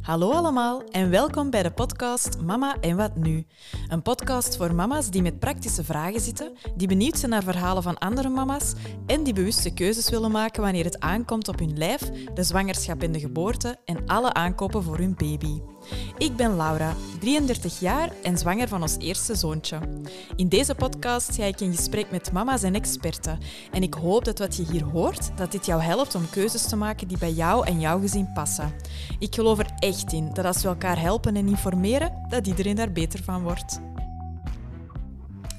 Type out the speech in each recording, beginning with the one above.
Hallo allemaal en welkom bij de podcast Mama en wat nu? Een podcast voor mama's die met praktische vragen zitten, die benieuwd zijn naar verhalen van andere mama's en die bewuste keuzes willen maken wanneer het aankomt op hun lijf, de zwangerschap en de geboorte en alle aankopen voor hun baby. Ik ben Laura, 33 jaar en zwanger van ons eerste zoontje. In deze podcast ga ik in gesprek met mama's en experten. En ik hoop dat wat je hier hoort, dat dit jou helpt om keuzes te maken die bij jou en jouw gezin passen. Ik geloof er echt in dat als we elkaar helpen en informeren, dat iedereen daar beter van wordt.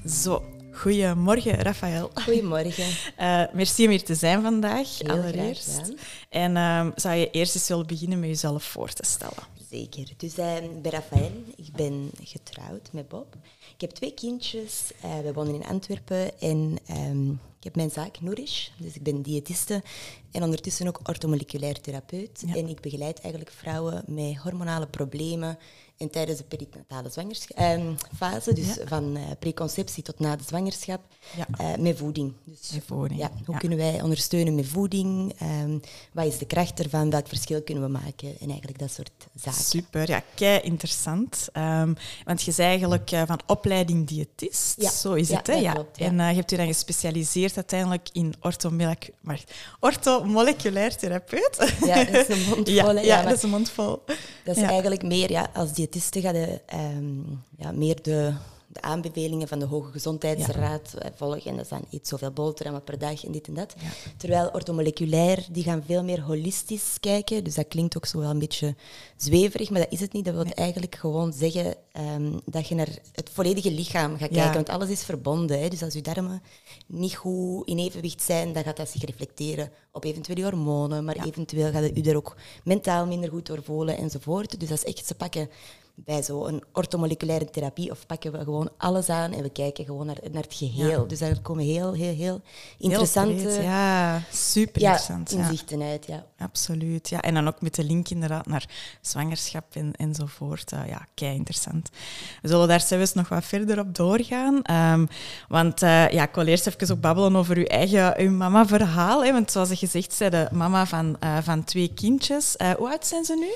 Zo, Goedemorgen, Rafael. Goedemorgen. Uh, merci om hier te zijn vandaag, Heel allereerst. En uh, zou je eerst eens willen beginnen met jezelf voor te stellen? Zeker. Dus uh, ik ben Rafael, ik ben getrouwd met Bob. Ik heb twee kindjes, uh, we wonen in Antwerpen en um, ik heb mijn zaak Nourish, dus ik ben diëtiste en ondertussen ook orthomoleculair therapeut. Ja. En ik begeleid eigenlijk vrouwen met hormonale problemen en tijdens de perinatale zwangerschapsfase, dus ja. van uh, preconceptie tot na de zwangerschap, ja. uh, met voeding. Dus, met voeding. Ja, hoe kunnen wij ondersteunen met voeding? Um, wat is de kracht ervan? Welk verschil kunnen we maken? En eigenlijk dat soort zaken. Super, ja, kei interessant. Um, want je is eigenlijk uh, van opleiding diëtist, ja. zo is het, hè? Ja, klopt, En je hebt je dan gespecialiseerd uiteindelijk in orthomoleculair therapeut. Ja, dat is een mond vol. ja, dat is een mond vol. Dat is eigenlijk meer, ja, als diëtiste ga je um, ja, meer de, de aanbevelingen van de Hoge Gezondheidsraad ja. volgen. En dat is dan eet zoveel boterhammen per dag en dit en dat. Ja. Terwijl orthomoleculair, die gaan veel meer holistisch kijken. Dus dat klinkt ook zo wel een beetje zweverig, maar dat is het niet. Dat wil Nee. eigenlijk gewoon zeggen um, dat je naar het volledige lichaam gaat kijken. Want alles is verbonden. Hè. Dus als je darmen niet goed in evenwicht zijn, dan gaat dat zich reflecteren op eventuele hormonen. Maar eventueel gaat je er ook mentaal minder goed door voelen enzovoort. Dus dat is echt, ze pakken bij zo'n orthomoleculaire therapie of pakken we gewoon alles aan en we kijken gewoon naar, naar het geheel. Ja. Dus daar komen heel, heel, heel Heel interessante breed, ja, super ja, interessant. Ja, inzichten uit. Ja. absoluut. Ja. En dan ook met de link inderdaad naar zwangerschap en, enzovoort. Uh, ja, kei interessant. We zullen daar zelfs nog wat verder op doorgaan. Um, want uh, ja, ik wil eerst even ook babbelen over uw eigen uw mama-verhaal. Hè. Want zoals je gezegd, zei de mama van, uh, van twee kindjes. Hoe oud zijn ze nu?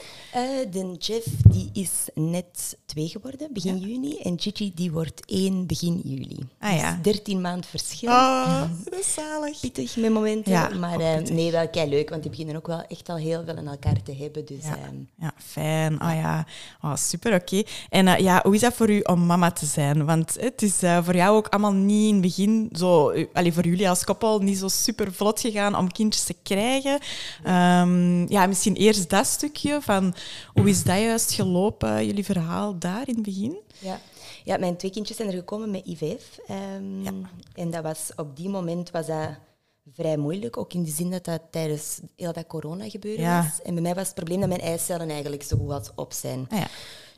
De Jeff die is net twee geworden, begin Ja. juni. En Gigi die wordt één begin juli. Ah, ja. Dus 13 maand verschil. Oh, dat is zalig. Pittig met momenten, Ja, maar eh, nee, wel kei leuk, want die beginnen ook wel echt al heel veel aan elkaar te hebben. Dus Ja. ehm, Ja, fijn. Oh ja, oh, super, oké. En uh, ja, hoe is dat voor u om mama te zijn? Want het is uh, voor jou ook allemaal niet in het begin zo... Allee, voor jullie als koppel niet zo super vlot gegaan om kindjes te krijgen. Um, ja, misschien eerst dat stukje van hoe is dat juist gelopen, jullie verhaal daar in het begin? Ja. ja, mijn twee kindjes zijn er gekomen met IVF. Um, Ja. En dat was, op die moment was dat vrij moeilijk, ook in de zin dat dat tijdens heel dat corona gebeuren Ja. was. En bij mij was het probleem dat mijn eicellen eigenlijk zo goed als op zijn. Ah, ja.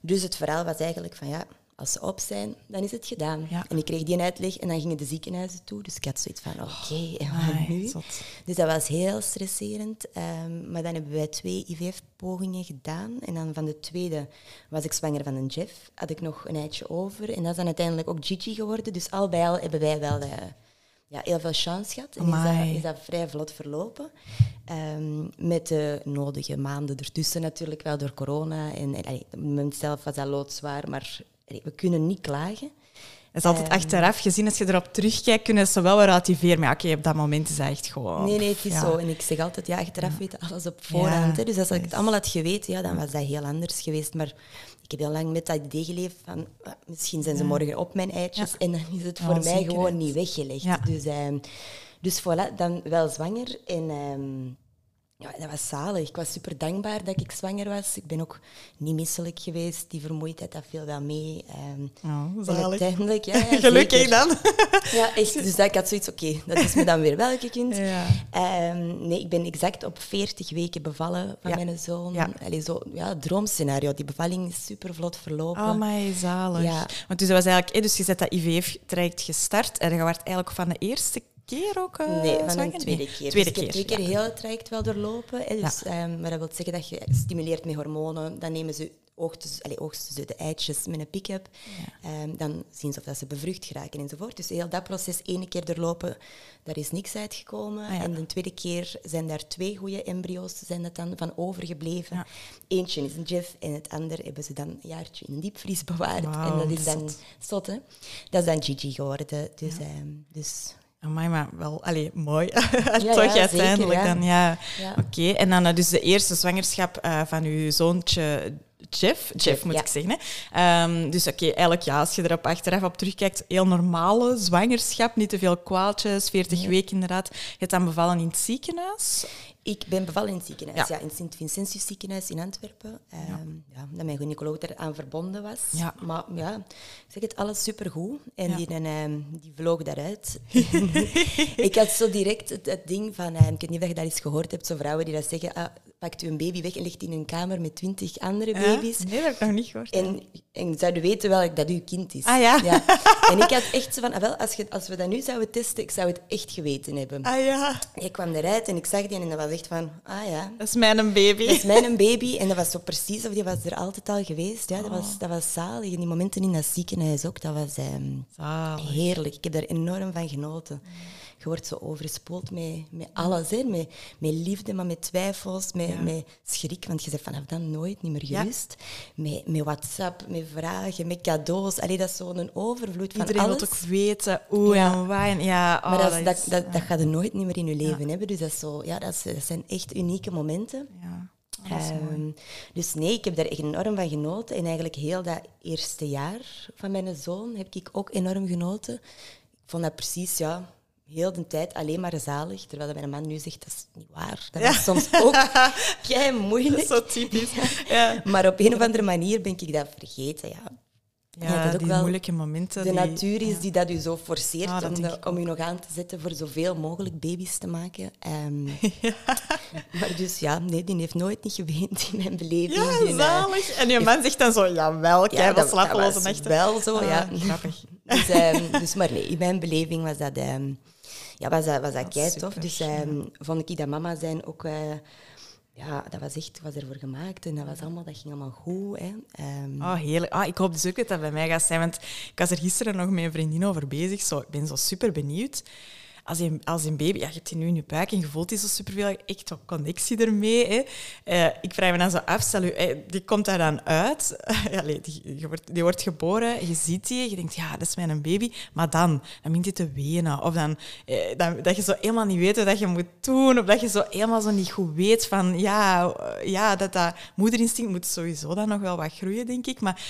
Dus het verhaal was eigenlijk van ja, als ze op zijn, dan is het gedaan. Ja. En ik kreeg die uitleg en dan gingen de ziekenhuizen toe. Dus ik had zoiets van oké, en wat nu? zot. Dus dat was heel stresserend. Ehm, maar dan hebben wij twee IVF-pogingen gedaan. En dan van de tweede was ik zwanger van een Jeff. Had ik nog een eitje over. En dat is dan uiteindelijk ook Gigi geworden. Dus al bij al hebben wij wel eh, ja, heel veel chance gehad. En is dat, is dat vrij vlot verlopen. Ehm, met de nodige maanden ertussen natuurlijk wel door corona. En allee, moment zelf was dat loodzwaar, maar we kunnen niet klagen. Het is altijd Ehm. achteraf gezien, als je erop terugkijkt, kunnen ze wel weer relativeren. Maar oké, op dat moment is dat echt gewoon... Nee, nee, het is ja. zo. En ik zeg altijd, ja, achteraf weten alles op voorhand. Hè. Dus als ik het allemaal had geweten, ja, dan was dat heel anders geweest. Maar ik heb heel lang met dat idee geleefd van, ah, misschien zijn ze morgen op mijn eitjes. En dan is het voor mij zekerheid. gewoon niet weggelegd. Dus, ehm, dus voilà, dan wel zwanger. En ehm, ja, dat was zalig. Ik was super dankbaar dat ik zwanger was. Ik ben ook niet misselijk geweest. Die vermoeidheid, dat viel wel mee. Oh, en zalig. uiteindelijk, ja, ja, Gelukkig dan. Ja, echt. Dus dat, ik had zoiets, oké, dat is me dan weer welke kind. Ja. Ehm, nee, ik ben exact op 40 weken bevallen van mijn zoon. Ja. Allee, zo, ja, droomscenario. Die bevalling is super vlot verlopen. Oh, my zalig. Want dus, dat was eigenlijk, dus je zet dat IVF-traject gestart en je werd eigenlijk van de eerste keer ook uh, Nee, van een tweede keer. Tweede dus ik heb keer, twee keer ja. heel het traject wel doorlopen. Hè, dus, ehm, maar dat wil zeggen dat je stimuleert met hormonen. Dan nemen ze oogsten, allez, oogsten ze de eitjes met een pick-up. Ehm, dan zien ze of dat ze bevrucht geraken enzovoort. Dus heel dat proces één keer doorlopen, daar is niks uitgekomen. Ah. En de tweede keer zijn daar twee goede embryo's zijn dat dan van overgebleven. Eentje is een Jeff en het andere hebben ze dan een jaartje in een diepvries bewaard. En dat is dan zot. zot, hè. Dat is dan Gigi geworden. Dus, ehm, dus Amai, maar wel, allee, mooi. ja, Toch zeker, uiteindelijk ja. dan, ja. Ja. Oké, en dan eh, dus de eerste zwangerschap eh, van uw zoontje Jeff, Jeff moet ja. ik zeggen. Hè. Ehm, dus oké, eigenlijk ja, als je erop achteraf op terugkijkt, heel normale zwangerschap, niet te veel kwaaltjes, 40 weken inderdaad. Je hebt dan bevallen in het ziekenhuis. Ik ben bevallen in het ziekenhuis, Ja. ja. in het Sint-Vincentius ziekenhuis in Antwerpen. Ehm, ja. dat mijn gynaecoloog eraan verbonden was. Ja. Maar ja, ik zeg het, alles supergoed. En Ja. die, ehm, die vloog daaruit. ik had zo direct het, het ding van, ik weet niet of je dat eens gehoord hebt, zo vrouwen die dat zeggen, ah, pakt u een baby weg en legt die in een kamer met twintig andere baby's. Ja? Nee, dat heb ik nog niet gehoord. En, en zouden weten welk dat uw kind is. Ah, ja? En ik had echt zo van, ah, wel, als, je, als we dat nu zouden testen, ik zou het echt geweten hebben. Ah ja, Ik kwam eruit en ik zag die en dat was echt van, ah ja, dat is mijn baby. dat is mijn baby. En dat was zo precies of die was er altijd al geweest. Ja, dat, was, dat was zalig. En die momenten in dat ziekenhuis ook, dat was ehm, heerlijk. Ik heb daar enorm van genoten. Je wordt zo overspoeld met, met alles. Hè. Met, met liefde, maar met twijfels, met, met schrik. Want je bent vanaf dan nooit niet meer Ja. gerust. Met, met WhatsApp, met vragen, met cadeaus. Allee, dat is zo'n overvloed van Iedereen alles. wil ook weten hoe Ja. en waar. en Ja, oh, Maar dat, is- dat dat, is- dat, dat gaat je nooit niet meer in je leven hebben. Dus dat, is zo, ja, dat, is- dat zijn echt unieke momenten. Ehm, dus nee, ik heb daar enorm van genoten. En eigenlijk heel dat eerste jaar van mijn zoon heb ik ook enorm genoten. Ik vond dat precies, ja, heel de tijd alleen maar zalig. Terwijl dat mijn man nu zegt, dat is niet waar. Dat is soms ook kei Dat moeilijk. is zo typisch. Ja, Maar op een of andere manier ben ik dat vergeten. Ja. ja, dat ook die wel moeilijke momenten. De die- natuur is die dat u zo forceert Ah, dat om, de- u nog aan te zetten voor zoveel mogelijk baby's te maken. Ehm, Maar dus ja, nee, die heeft nooit niet geweend in mijn beleving. Ja, Die, eh, zalig. En je man zegt dan zo, jawel, kijk, dat- wel dat slapeloze nachten. wel zo, Ah, ja. Grappig. Dus, ehm, dus maar nee, in mijn beleving was dat, ehm, ja, was dat, was dat, tof. Dus ehm, vond ik dat mama zijn ook... eh, ja, dat was echt, was ervoor gemaakt en dat, was allemaal, dat ging allemaal goed. Hè. Oh, heerlijk. Ah, ik hoop dus ook dat dat bij mij gaat zijn, want ik was er gisteren nog met een vriendin over bezig. Zo, ik ben zo super benieuwd. Als een, als een baby, ja, je hebt die nu in je buik en je voelt die zo superveel, echt een connectie ermee. Hè. Eh, ik vraag me dan zo af, stel eh, die komt daar dan uit, die, wordt, die wordt geboren, je ziet die, je denkt, ja, dat is mijn baby, maar dan, dan begint die te wenen. Of dan, eh, dan, dat je zo helemaal niet weet wat je moet doen, of dat je zo helemaal zo niet goed weet van, ja, ja dat, dat moederinstinct moet sowieso dan nog wel wat groeien, denk ik. Maar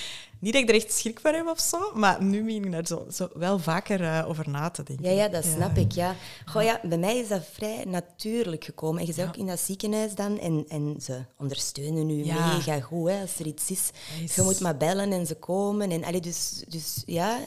niet dat ik er echt schrik voor heb of zo, maar nu begin ik daar zo, zo wel vaker eh, over na te denken. Ja, ja, dat snap ik. Ja. Goh, ja, bij mij is dat vrij natuurlijk gekomen. En je bent Ja. ook in dat ziekenhuis dan en, en ze ondersteunen u Ja. mega goed hè, als er iets is. is- Je moet maar bellen en ze komen. En, allee, dus, dus ja,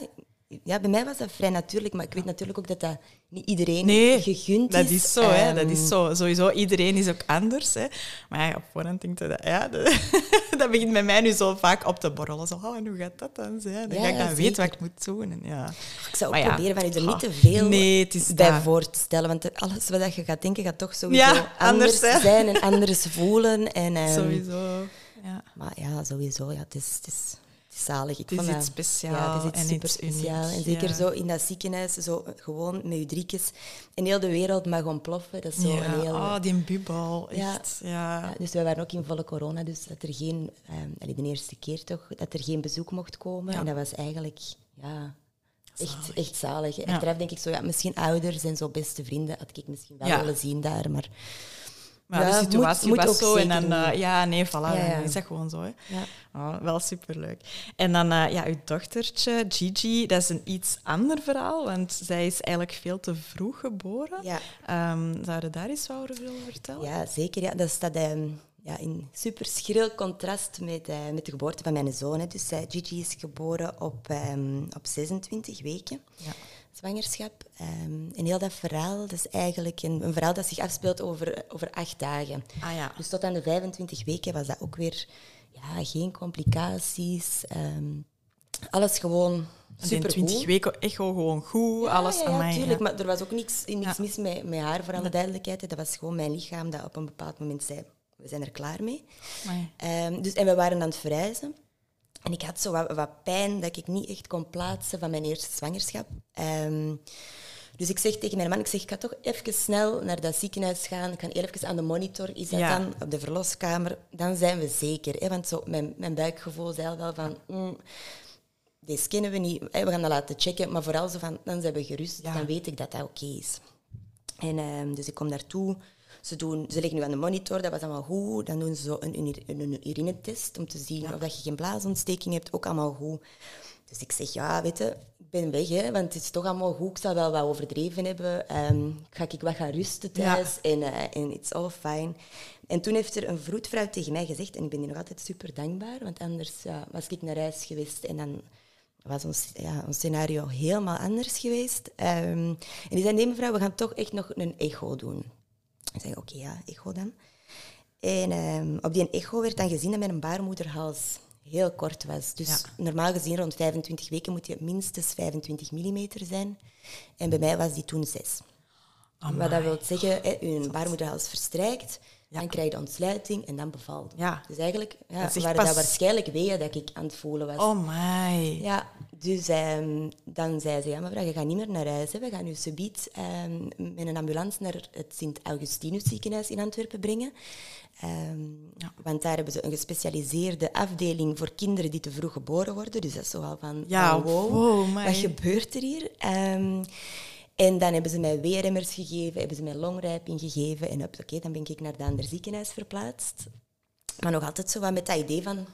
ja, bij mij was dat vrij natuurlijk. Maar ik weet natuurlijk ook dat dat niet iedereen Nee, gegund dat is. is zo, hè. Dat Ehm, is zo. Sowieso, iedereen is ook anders, hè. Maar ja, op voorhand denk je dat... Ja, dat, dat begint bij mij nu zo vaak op te borrelen. Zo, oh, en hoe gaat dat dan zijn? Dan Ja, ga ik dan zeker. weten wat ik moet doen. En ja. Ik zou ook ja, proberen van je er niet te veel nee, het is bij dat. voor te stellen. Want alles wat je gaat denken gaat toch sowieso Ja, anders, zijn en anders voelen. En, ehm, Sowieso. Ja. Maar ja, sowieso. Ja, het, is, het, is, het is zalig. Ik Het is vond iets Ja, het is iets en super speciaal. En zeker ja. zo in dat ziekenhuis, zo gewoon met je driekjes. En heel de wereld mag ontploffen. Dat is zo ja. een heel... Oh, die bubbel. Echt. Ja. Ja, dus wij waren ook in volle corona, dus dat er geen, allee, de eerste keer toch, dat er geen bezoek mocht komen. En dat was eigenlijk, ja, echt Zalig. echt zalig. Ja. Achteraf denk ik zo, ja, misschien ouders en zo beste vrienden had ik misschien wel willen zien daar, maar Maar Ja, de situatie moet was zo. En dan, eh, ja, nee, voilà. Ja, ja. Is dat gewoon zo. Hè. ja. Oh, wel superleuk. En dan eh, ja, uw dochtertje, Gigi, dat is een iets ander verhaal, want zij is eigenlijk veel te vroeg geboren. Ja. Ehm, zou je daar wat over willen vertellen? Ja, zeker. Ja. Dat staat ehm, ja, in super schril contrast met, eh, met de geboorte van mijn zoon. Hè. Dus Gigi is geboren op, ehm, op 26 weken Ja. Zwangerschap. Ehm, en heel dat verhaal dat is eigenlijk een, een verhaal dat zich afspeelt over, over acht dagen. Ah ja. Dus tot aan de 25 weken was dat ook weer ja, geen complicaties. ehm, Alles gewoon in super 20 weken echo gewoon goed, alles ja, aan ja, mij. tuurlijk. Maar er was ook niks, niks Ja. mis met, met haar, voor alle duidelijkheid. Dat was gewoon mijn lichaam dat op een bepaald moment zei, we zijn er klaar mee. Ehm, dus, en we waren aan het verhuizen. En ik had zo wat, wat pijn dat ik niet echt kon plaatsen van mijn eerste zwangerschap. Ehm, dus ik zeg tegen mijn man, ik zeg, ik ga toch even snel naar dat ziekenhuis gaan. Ik ga even aan de monitor. Is dat Ja. dan op de verloskamer? Dan zijn we zeker. Hè? Want zo, mijn, mijn buikgevoel zei al wel van... mm, deze kennen we niet. Hè, We gaan dat laten checken. Maar vooral zo van, dan zijn we gerust. Ja. Dan weet ik dat dat oké is. En, ehm, dus ik kom daartoe. Ze, doen, ze liggen nu aan de monitor, dat was allemaal goed. Dan doen ze zo een, een urinetest om te zien of dat je geen blaasontsteking hebt. Ook allemaal goed. Dus ik zeg, ja, weet je, ik ben weg, hè, want het is toch allemaal goed. Ik zal wel wat overdreven hebben. Ehm, ga ik wat gaan rusten Ja. thuis en, eh, en it's all fine. En toen heeft er een vroedvrouw tegen mij gezegd, en ik ben die nog altijd super dankbaar, want anders was ik naar huis geweest en dan was ons, ja, ons scenario helemaal anders geweest. Ehm, en die zei, nee mevrouw, we gaan toch echt nog een echo doen. Ik zeg, oké, ja, echo dan. En ehm, op die echo werd dan gezien dat mijn baarmoederhals heel kort was. Dus Ja. normaal gezien rond 25 weken moet je minstens 25 mm zijn. En bij mij was die toen 6. Wat dat wil zeggen, hè, je baarmoederhals verstrijkt, Ja. dan krijg je ontsluiting en dan bevalt. Ja. Dus eigenlijk ja, Dat waren dat waarschijnlijk weeën dat ik aan het voelen was. Oh my. Ja, dus ehm, dan zei ze, ja mevrouw, je gaat niet meer naar huis. Hè. We gaan u subiet ehm, met een ambulance naar het Sint-Augustinus ziekenhuis in Antwerpen brengen. Ehm, Want daar hebben ze een gespecialiseerde afdeling voor kinderen die te vroeg geboren worden. Dus dat is zoal van, Ja, wow, wat gebeurt er hier? En dan hebben ze mij weerremmers gegeven, hebben ze mij longrijping gegeven. En oké, dan ben ik naar de ander ziekenhuis verplaatst. Maar nog altijd zo wat met dat idee van,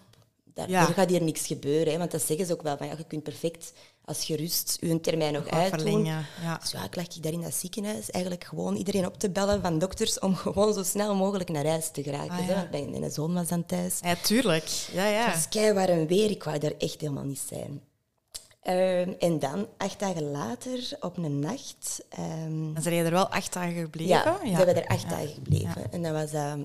daar, Ja. gaat hier niks gebeuren. Hè, want dat zeggen ze ook wel, van, ja, je kunt perfect als je rust je termijn nog uitdoen. Ja. Dus ja, ik lag ik daar in dat ziekenhuis eigenlijk gewoon iedereen op te bellen van dokters om gewoon zo snel mogelijk naar huis te geraken. Ah, ja. Want mijn, mijn zoon was dan thuis. ja, tuurlijk. Ja, ja. Het was keiwarm weer, ik wou daar echt helemaal niet zijn. Ehm, en dan, acht dagen later, op een nacht... ehm, Dan zijn je er wel acht dagen gebleven? ja, ze hebben er acht Ja. dagen gebleven. En dat was, ehm,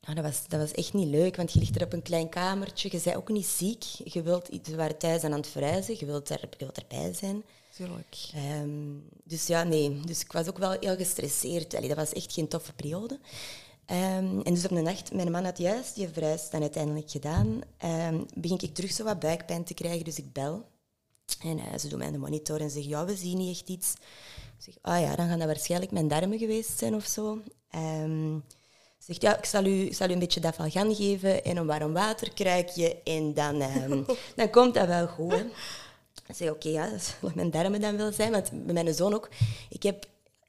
ja, dat, was, dat was echt niet leuk, want je ligt er op een klein kamertje. Je bent ook niet ziek. Je wilt, ze waren thuis aan het verhuizen. Je wilt, er, je wilt erbij zijn. Tuurlijk. Dus ja, nee. Dus ik was ook wel heel gestresseerd. Allee, dat was echt geen toffe periode. En dus op een nacht, mijn man had juist die verhuis dan uiteindelijk gedaan, begin ik terug zo wat buikpijn te krijgen. Dus ik bel. En eh, ze doen mij aan de monitor en zeggen, ja, we zien niet echt iets. Ik zeg, ah ja, dan gaan dat waarschijnlijk mijn darmen geweest zijn of zo. Ehm, ze zegt, ja, ik zal, u, ik zal u een beetje dafalgan geven en een warm waterkruikje. En dan, ehm, dan komt dat wel goed. Hè. Ik zeg, oké, ja, dat zal mijn darmen dan wel zijn. Want bij mijn zoon ook, ik heb,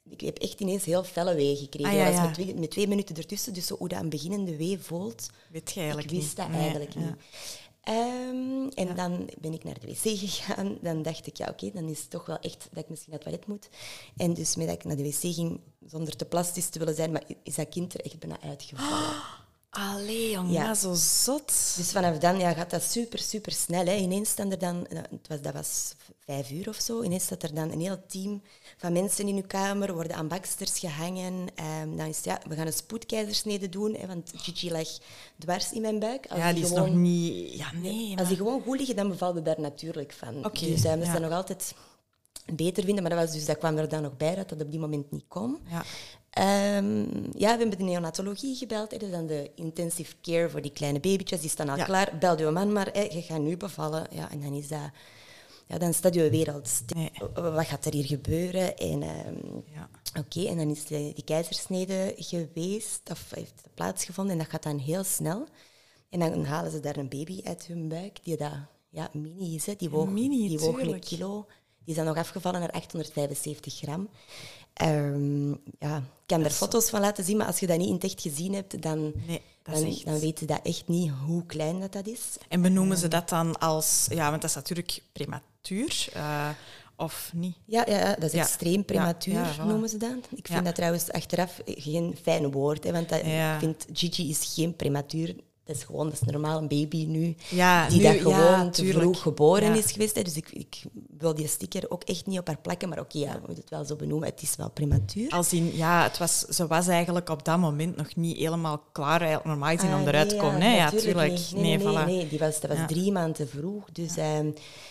ik heb echt ineens heel felle wee gekregen. Ah, ja, Dat was met, twee, met twee minuten ertussen. Dus zo hoe dat een beginnende wee voelt, Weet je eigenlijk ik wist dat eigenlijk ja. niet. Ehm, en dan ben ik naar de wc gegaan. Dan dacht ik, ja, oké, dan is het toch wel echt dat ik misschien naar het toilet moet. En dus met dat ik naar de wc ging, zonder te plastisch te willen zijn, maar is dat kind er echt bijna uitgevallen. Allee, jongen, Ja. zo zot. Dus vanaf dan ja, gaat dat super, super snel. Hè. Ineens staan er dan, nou, het was, dat was vijf uur of zo, ineens staat er dan een heel team van mensen in uw kamer, worden aan baksters gehangen. Ehm, dan is het, ja, we gaan een spoedkeizersnede doen, hè, want Gigi lag dwars in mijn buik. Als ja, die is gewoon- nog niet... Ja, nee, Als die gewoon goed liggen, dan bevalt het daar natuurlijk van. Oké, dus uh, we ja. staan nog altijd beter vinden, maar dat, was dus, dat kwam er dan nog bij dat dat op die moment niet kon. Ja. Ehm, ja, we hebben de neonatologie gebeld. Hè, dus dan de intensive care voor die kleine babytjes. Die staan al Ja. klaar. Bel je man maar, hè, je gaat nu bevallen. Ja, en dan is dat... Ja, dan staat je wereld stil. Nee. Wat gaat er hier gebeuren? En, ehm, Ja. Oké, en dan is de, die keizersnede geweest, of heeft plaatsgevonden, en dat gaat dan heel snel. En dan halen ze daar een baby uit hun buik, die dat, ja, mini is, hè. die woog, Mini, die woog een kilo. Die is dan nog afgevallen naar 875 gram. Ehm, ja, ik kan er foto's van laten zien, maar als je dat niet in het echt gezien hebt, dan, Nee, dan, echt- dan je dat echt niet hoe klein dat, dat is. En benoemen ze dat dan als... Ja, want dat is natuurlijk prematuur, eh, of niet? Ja, ja, dat is Ja. extreem prematuur, Ja, ja, voilà. noemen ze dat. Ik vind dat trouwens achteraf geen fijn woord, hè, want dat, ik vind Gigi is geen prematuur. Dat is gewoon, dat is normaal een baby nu, Ja, die nu- dat gewoon ja, te vroeg geboren Ja. is geweest. Hè. Dus ik, ik wil die sticker ook echt niet op haar plakken, maar oké, ja, we moeten het wel zo benoemen, het is wel prematuur. Als in, ja, het was, ze was eigenlijk op dat moment nog niet helemaal klaar, normaal gezien, om Ah, eruit te nee, komen. Ja, natuurlijk. Nee, nee, nee, voilà. nee, die was, dat was drie maanden te vroeg. Dus ehm,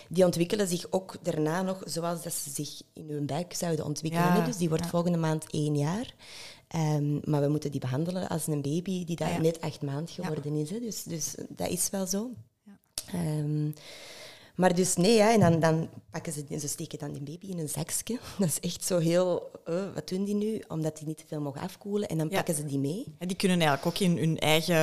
die ontwikkelen zich ook daarna nog zoals dat ze zich in hun buik zouden ontwikkelen. Dus die wordt volgende maand één jaar. Ehm, maar we moeten die behandelen als een baby die daar Ah, ja. net acht maanden geworden is. Hè. Dus, dus dat is wel zo. Ehm, maar dus nee, ja, en dan, dan pakken ze, ze steken dan die baby in een zakje. Dat is echt zo heel, eh, wat doen die nu? Omdat die niet te veel mogen afkoelen. En dan Ja. pakken ze die mee. En die kunnen eigenlijk ook in hun eigen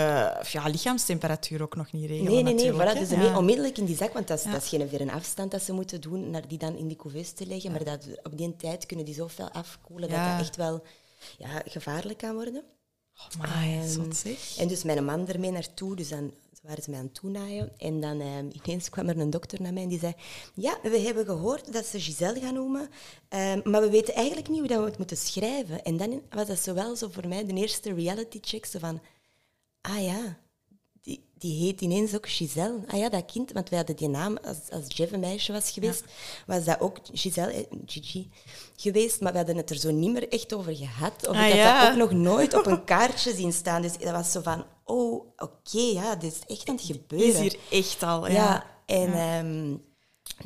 ja, lichaamstemperatuur ook nog niet regelen. Nee, nee, nee. Voilà, dus Ja. onmiddellijk in die zak, want dat is, Ja. dat is geen verre afstand dat ze moeten doen, naar die dan in die couveuse te leggen. Maar dat, op die tijd kunnen die zoveel afkoelen Ja. dat dat echt wel ja, gevaarlijk kan worden. Oh, maar Ehm, zot zeg. En dus mijn man ermee naartoe, dus dan waren ze mij aan het toenaaien. En dan ehm, ineens kwam er een dokter naar mij en die zei... Ja, we hebben gehoord dat ze Giselle gaan noemen, ehm, maar we weten eigenlijk niet hoe dat we het moeten schrijven. En dan was dat zowel zo voor mij de eerste reality check, zo van... Ah ja, die, die heet ineens ook Giselle. Ah ja, dat kind, want wij hadden die naam, als, als Jeff een meisje was geweest, was dat ook Giselle, eh, Gigi geweest. Maar we hadden het er zo niet meer echt over gehad. Of Ah ik had ja. dat ook nog nooit op een kaartje zien staan. Dus dat was zo van, oh, oké, ja, dit is echt aan het gebeuren. Is hier echt al. Ja. Ja, en ehm,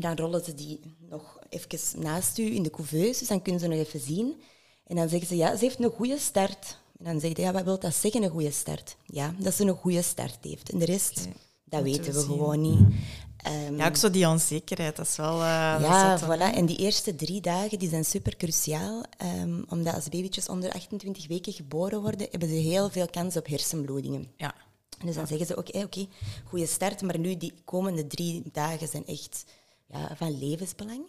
dan rollen ze die nog even naast u in de couveuse, dus dan kunnen ze nog even zien. En dan zeggen ze, ja, ze heeft een goede start. En dan zegt hij, ja, wat wil dat zeggen, een goede start? Ja, dat ze een goede start heeft. En de rest, dat moeten weten we gewoon niet. Ehm, ja, ook zo die onzekerheid, dat is wel... dat ja, is voilà. En die eerste drie dagen die zijn super cruciaal. ehm, omdat als babytjes onder 28 weken geboren worden, hebben ze heel veel kans op hersenbloedingen. Ja. Dus dan zeggen ze ook, oké, oké, goede start, maar nu die komende drie dagen zijn echt ja, van levensbelang.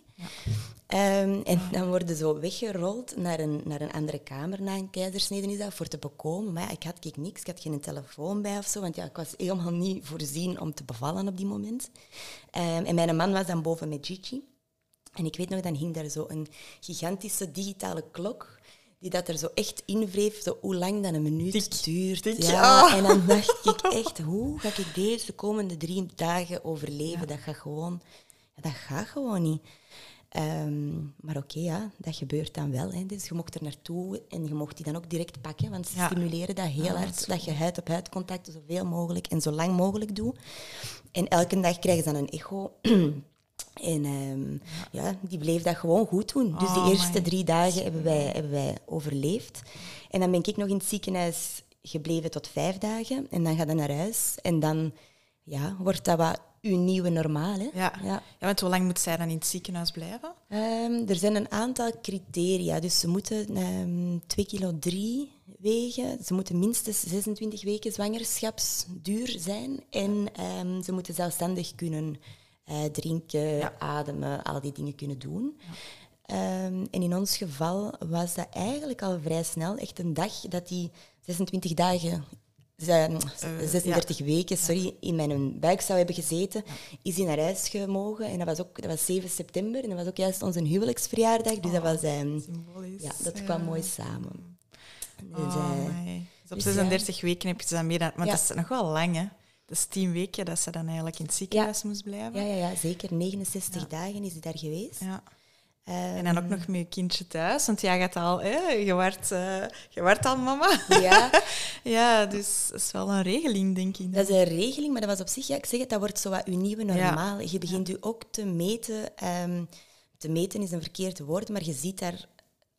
Ehm, en dan worden ze zo weggerold naar een, naar een andere kamer na een keizersnede is dat, voor te bekomen. Maar ja, ik had kijk, niks, ik had geen telefoon bij of zo, want ja, ik was helemaal niet voorzien om te bevallen op die moment. Ehm, en mijn man was dan boven met Gigi. En ik weet nog, dan hing daar zo een gigantische digitale klok die dat er zo echt invreef, zo hoe lang dan een minuut duurt. ja. ah. En dan dacht ik echt, hoe ga ik deze komende drie dagen overleven? Dat gaat gewoon, dat gaat gewoon niet. Ehm, maar oké, ja, dat gebeurt dan wel. Hè. Dus je mocht er naartoe en je mocht die dan ook direct pakken, want ze Ja. stimuleren dat heel Ja, dat hard, dat je huid-op-huid contacten zoveel mogelijk en zo lang mogelijk doet. En elke dag krijgen ze dan een echo. En ehm, ja, die bleef dat gewoon goed doen. Dus Oh, die eerste drie dagen hebben wij, hebben wij overleefd. En dan ben ik nog in het ziekenhuis gebleven tot vijf dagen. En dan ga je naar huis. En dan ja, wordt dat wat uw nieuwe normaal. Hè? Ja. Ja. Ja. want hoe lang moet zij dan in het ziekenhuis blijven? Ehm, er zijn een aantal criteria. Dus ze moeten ehm 2 kilo 3 wegen. Ze moeten minstens 26 weken zwangerschapsduur zijn. En ehm, ze moeten zelfstandig kunnen eh, drinken, Ja. ademen, al die dingen kunnen doen. En in ons geval was dat eigenlijk al vrij snel. Echt een dag dat die 26 dagen... zijn- Eh, 36 weken, sorry, in mijn buik zou hebben gezeten, is hij naar huis gemogen. En dat was, ook, dat was 7 september en dat was ook juist onze huwelijksverjaardag. Dus dat was... ehm, Symbolisch. ja, dat kwam mooi samen. Dus, Oh, eh. Dus op dus 36 weken heb je ze dan meer dan... Ja. dat is nog wel lang, hè? Dat is tien weken dat ze dan eigenlijk in het ziekenhuis moest blijven. ja, ja, ja, zeker. 69 dagen is hij daar geweest. Ja. Ehm, En dan ook nog met je kindje thuis, want jij gaat al... Hè, je, wordt, eh, je wordt al mama. Ja, ja, dus dat is wel een regeling, denk ik. dat is een regeling, maar dat was op zich, ja, ik zeg het, dat wordt zo wat uw nieuwe normaal. Je begint u ook te meten. ehm, te meten is een verkeerd woord, maar je ziet daar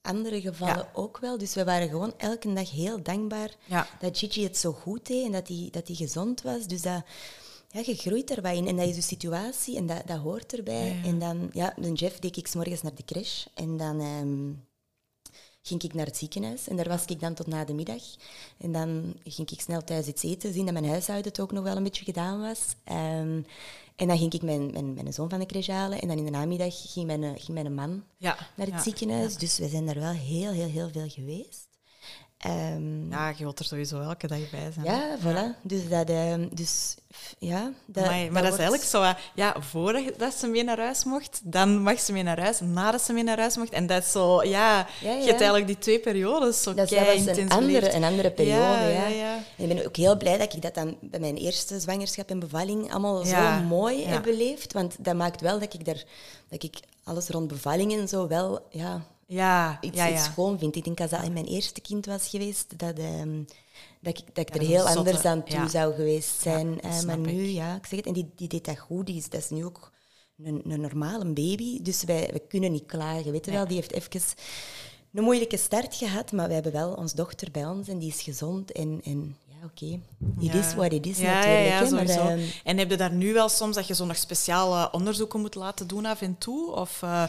andere gevallen Ja. ook wel. Dus we waren gewoon elke dag heel dankbaar Ja. dat Gigi het zo goed deed en dat hij, dat hij gezond was. Dus dat, ja, je groeit er wat in. En dat is de situatie en dat, dat hoort erbij. Ja, ja. En dan, ja, dan Jeff deed ik 's morgens naar de crash. En dan ehm, ging ik naar het ziekenhuis. En daar was ik dan tot na de middag. En dan ging ik snel thuis iets eten, zien dat mijn huishouden het ook nog wel een beetje gedaan was. Ehm, en dan ging ik mijn, mijn, mijn zoon van de crash halen. En dan in de namiddag ging mijn, ging mijn man Ja. naar het ziekenhuis. Dus we zijn daar wel heel, heel, heel veel geweest. Ehm, Ja, je wilt er sowieso elke dag bij zijn. ja, voilà. Dus dat... ehm, dus, ja, dat, Amai, maar dat is eigenlijk zo, eh, ja, voordat ze mee naar huis mocht, dan mag ze mee naar huis, nadat ze mee naar huis mocht. En dat is zo, ja, Ja, ja. je hebt eigenlijk die twee periodes zo Dat, dat was een andere, een andere periode, Ja, ja. ja, ja. En ik ben ook heel blij dat ik dat dan bij mijn eerste zwangerschap en bevalling allemaal Ja, zo mooi ja. heb beleefd. Want dat maakt wel dat ik, daar, dat ik alles rond bevalling en zo wel ja, Ja, iets, ja, iets ja. schoon vind. Ik denk als dat in mijn eerste kind was geweest, dat, ehm, dat ik, dat ik Ja, er heel anders zotte- aan toe zou geweest zijn. Eh, maar nu, ik. ja, ik zeg het. En die, die deed dat goed. Die is, dat is nu ook een, een normale baby. Dus wij, wij kunnen niet klagen. Weet je wel, die heeft even een moeilijke start gehad, maar we hebben wel onze dochter bij ons en die is gezond. En, en oké, it Ja. is what it is ja, natuurlijk. Ja, maar, ehm, en heb je daar nu wel soms dat je zo nog speciale onderzoeken moet laten doen af en toe? Of eh,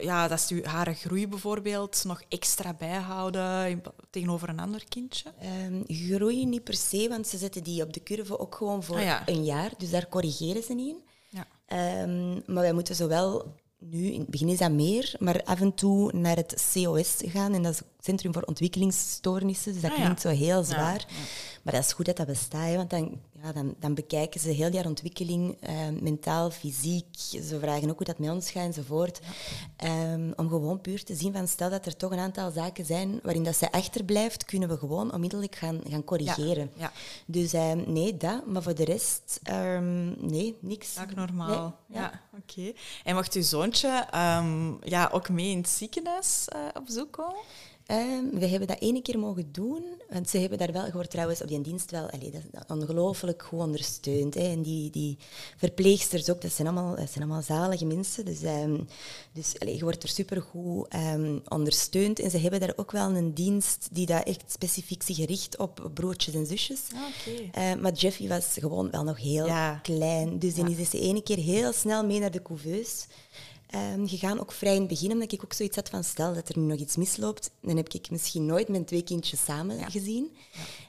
ja, dat ze haar groei bijvoorbeeld nog extra bijhouden in- tegenover een ander kindje? Ehm, groei niet per se, want ze zetten die op de curve ook gewoon voor Ah, een jaar. Dus daar corrigeren ze niet in. Ja. Ehm, maar wij moeten zowel nu, in het begin is dat meer, maar af en toe naar het COS gaan. En dat is het Centrum voor Ontwikkelingsstoornissen. Dus dat Ah, ja. klinkt zo heel Ja, zwaar. ja. Maar dat is goed dat dat bestaat, hè, want dan, ja, dan, dan bekijken ze heel die ontwikkeling, eh, mentaal, fysiek. Ze vragen ook hoe dat met ons gaat enzovoort. Ehm, om gewoon puur te zien van, stel dat er toch een aantal zaken zijn waarin dat ze achterblijft, kunnen we gewoon onmiddellijk gaan, gaan corrigeren. Ja, Dus ehm, nee, dat. Maar voor de rest, ehm, nee, niks. ook normaal. Nee, ja, oké. En mocht uw zoontje ja, ook mee in het ziekenhuis eh, op bezoek komen? Ehm, we hebben dat ene keer mogen doen. Want ze hebben daar wel, je wordt trouwens op die dienst wel allee, dat is ongelooflijk goed ondersteund. Hè. En die, die verpleegsters ook, dat zijn allemaal, dat zijn allemaal zalige mensen. Dus, ehm, dus allee, je wordt er supergoed ehm ondersteund. En ze hebben daar ook wel een dienst die dat echt specifiek zich richt op broertjes en zusjes. Eh, maar Jeffy was gewoon wel nog heel Ja. klein. Dus die Ja. is dus de ene keer heel snel mee naar de couveuse ehm, gegaan. Ook vrij in het begin, omdat ik ook zoiets had van... Stel dat er nu nog iets misloopt, dan heb ik misschien nooit mijn twee kindjes samen Ja. gezien.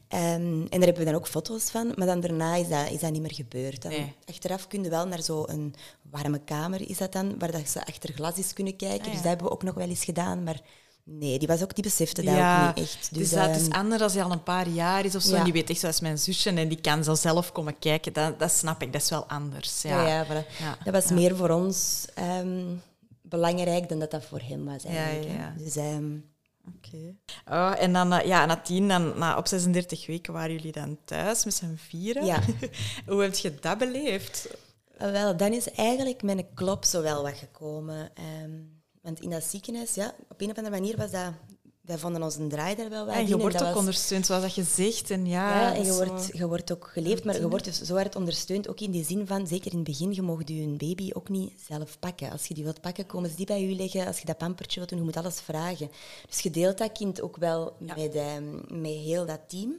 Ehm, en daar hebben we dan ook foto's van. Maar dan daarna is dat, is dat niet meer gebeurd. Dan, Nee. Achteraf kun je wel naar zo'n warme kamer, is dat dan, waar dat ze achter glas is kunnen kijken. Ah, ja. Dus dat hebben we ook nog wel eens gedaan. Maar nee, die, was ook, die besefte dat Ja, ook niet echt. dus, dat is ehm, anders als hij al een paar jaar is of zo. Ja. En die weet echt, zoals mijn zusje, en die kan zo zelf komen kijken. Dat, dat snap ik, dat is wel anders. Ja, Ja, ja, voilà. Ja, Dat was meer voor ons ehm, belangrijk dan dat dat voor hem was eigenlijk. ja. Dus ehm, Oké. Oh, en dan, eh, ja, na tien, dan, na, op 36 weken waren jullie dan thuis met z'n vieren. Ja. Hoe heb je dat beleefd? eh, wel, dan is eigenlijk mijn klop zo wel wat gekomen. Want in dat ziekenhuis, ja, op een of andere manier was dat... Wij vonden ons een draai daar wel wat Ja, in. je en wordt ook was- ondersteund, zoals dat je zegt. En ja, Ja, en je wordt, je wordt ook geleefd, maar je wordt dus zo hard ondersteund, ook in die zin van, zeker in het begin, je mag je baby ook niet zelf pakken. Als je die wilt pakken, komen ze die bij je leggen. Als je dat pampertje wilt doen, je moet alles vragen. Dus je deelt dat kind ook wel Ja. met, ehm, met heel dat team.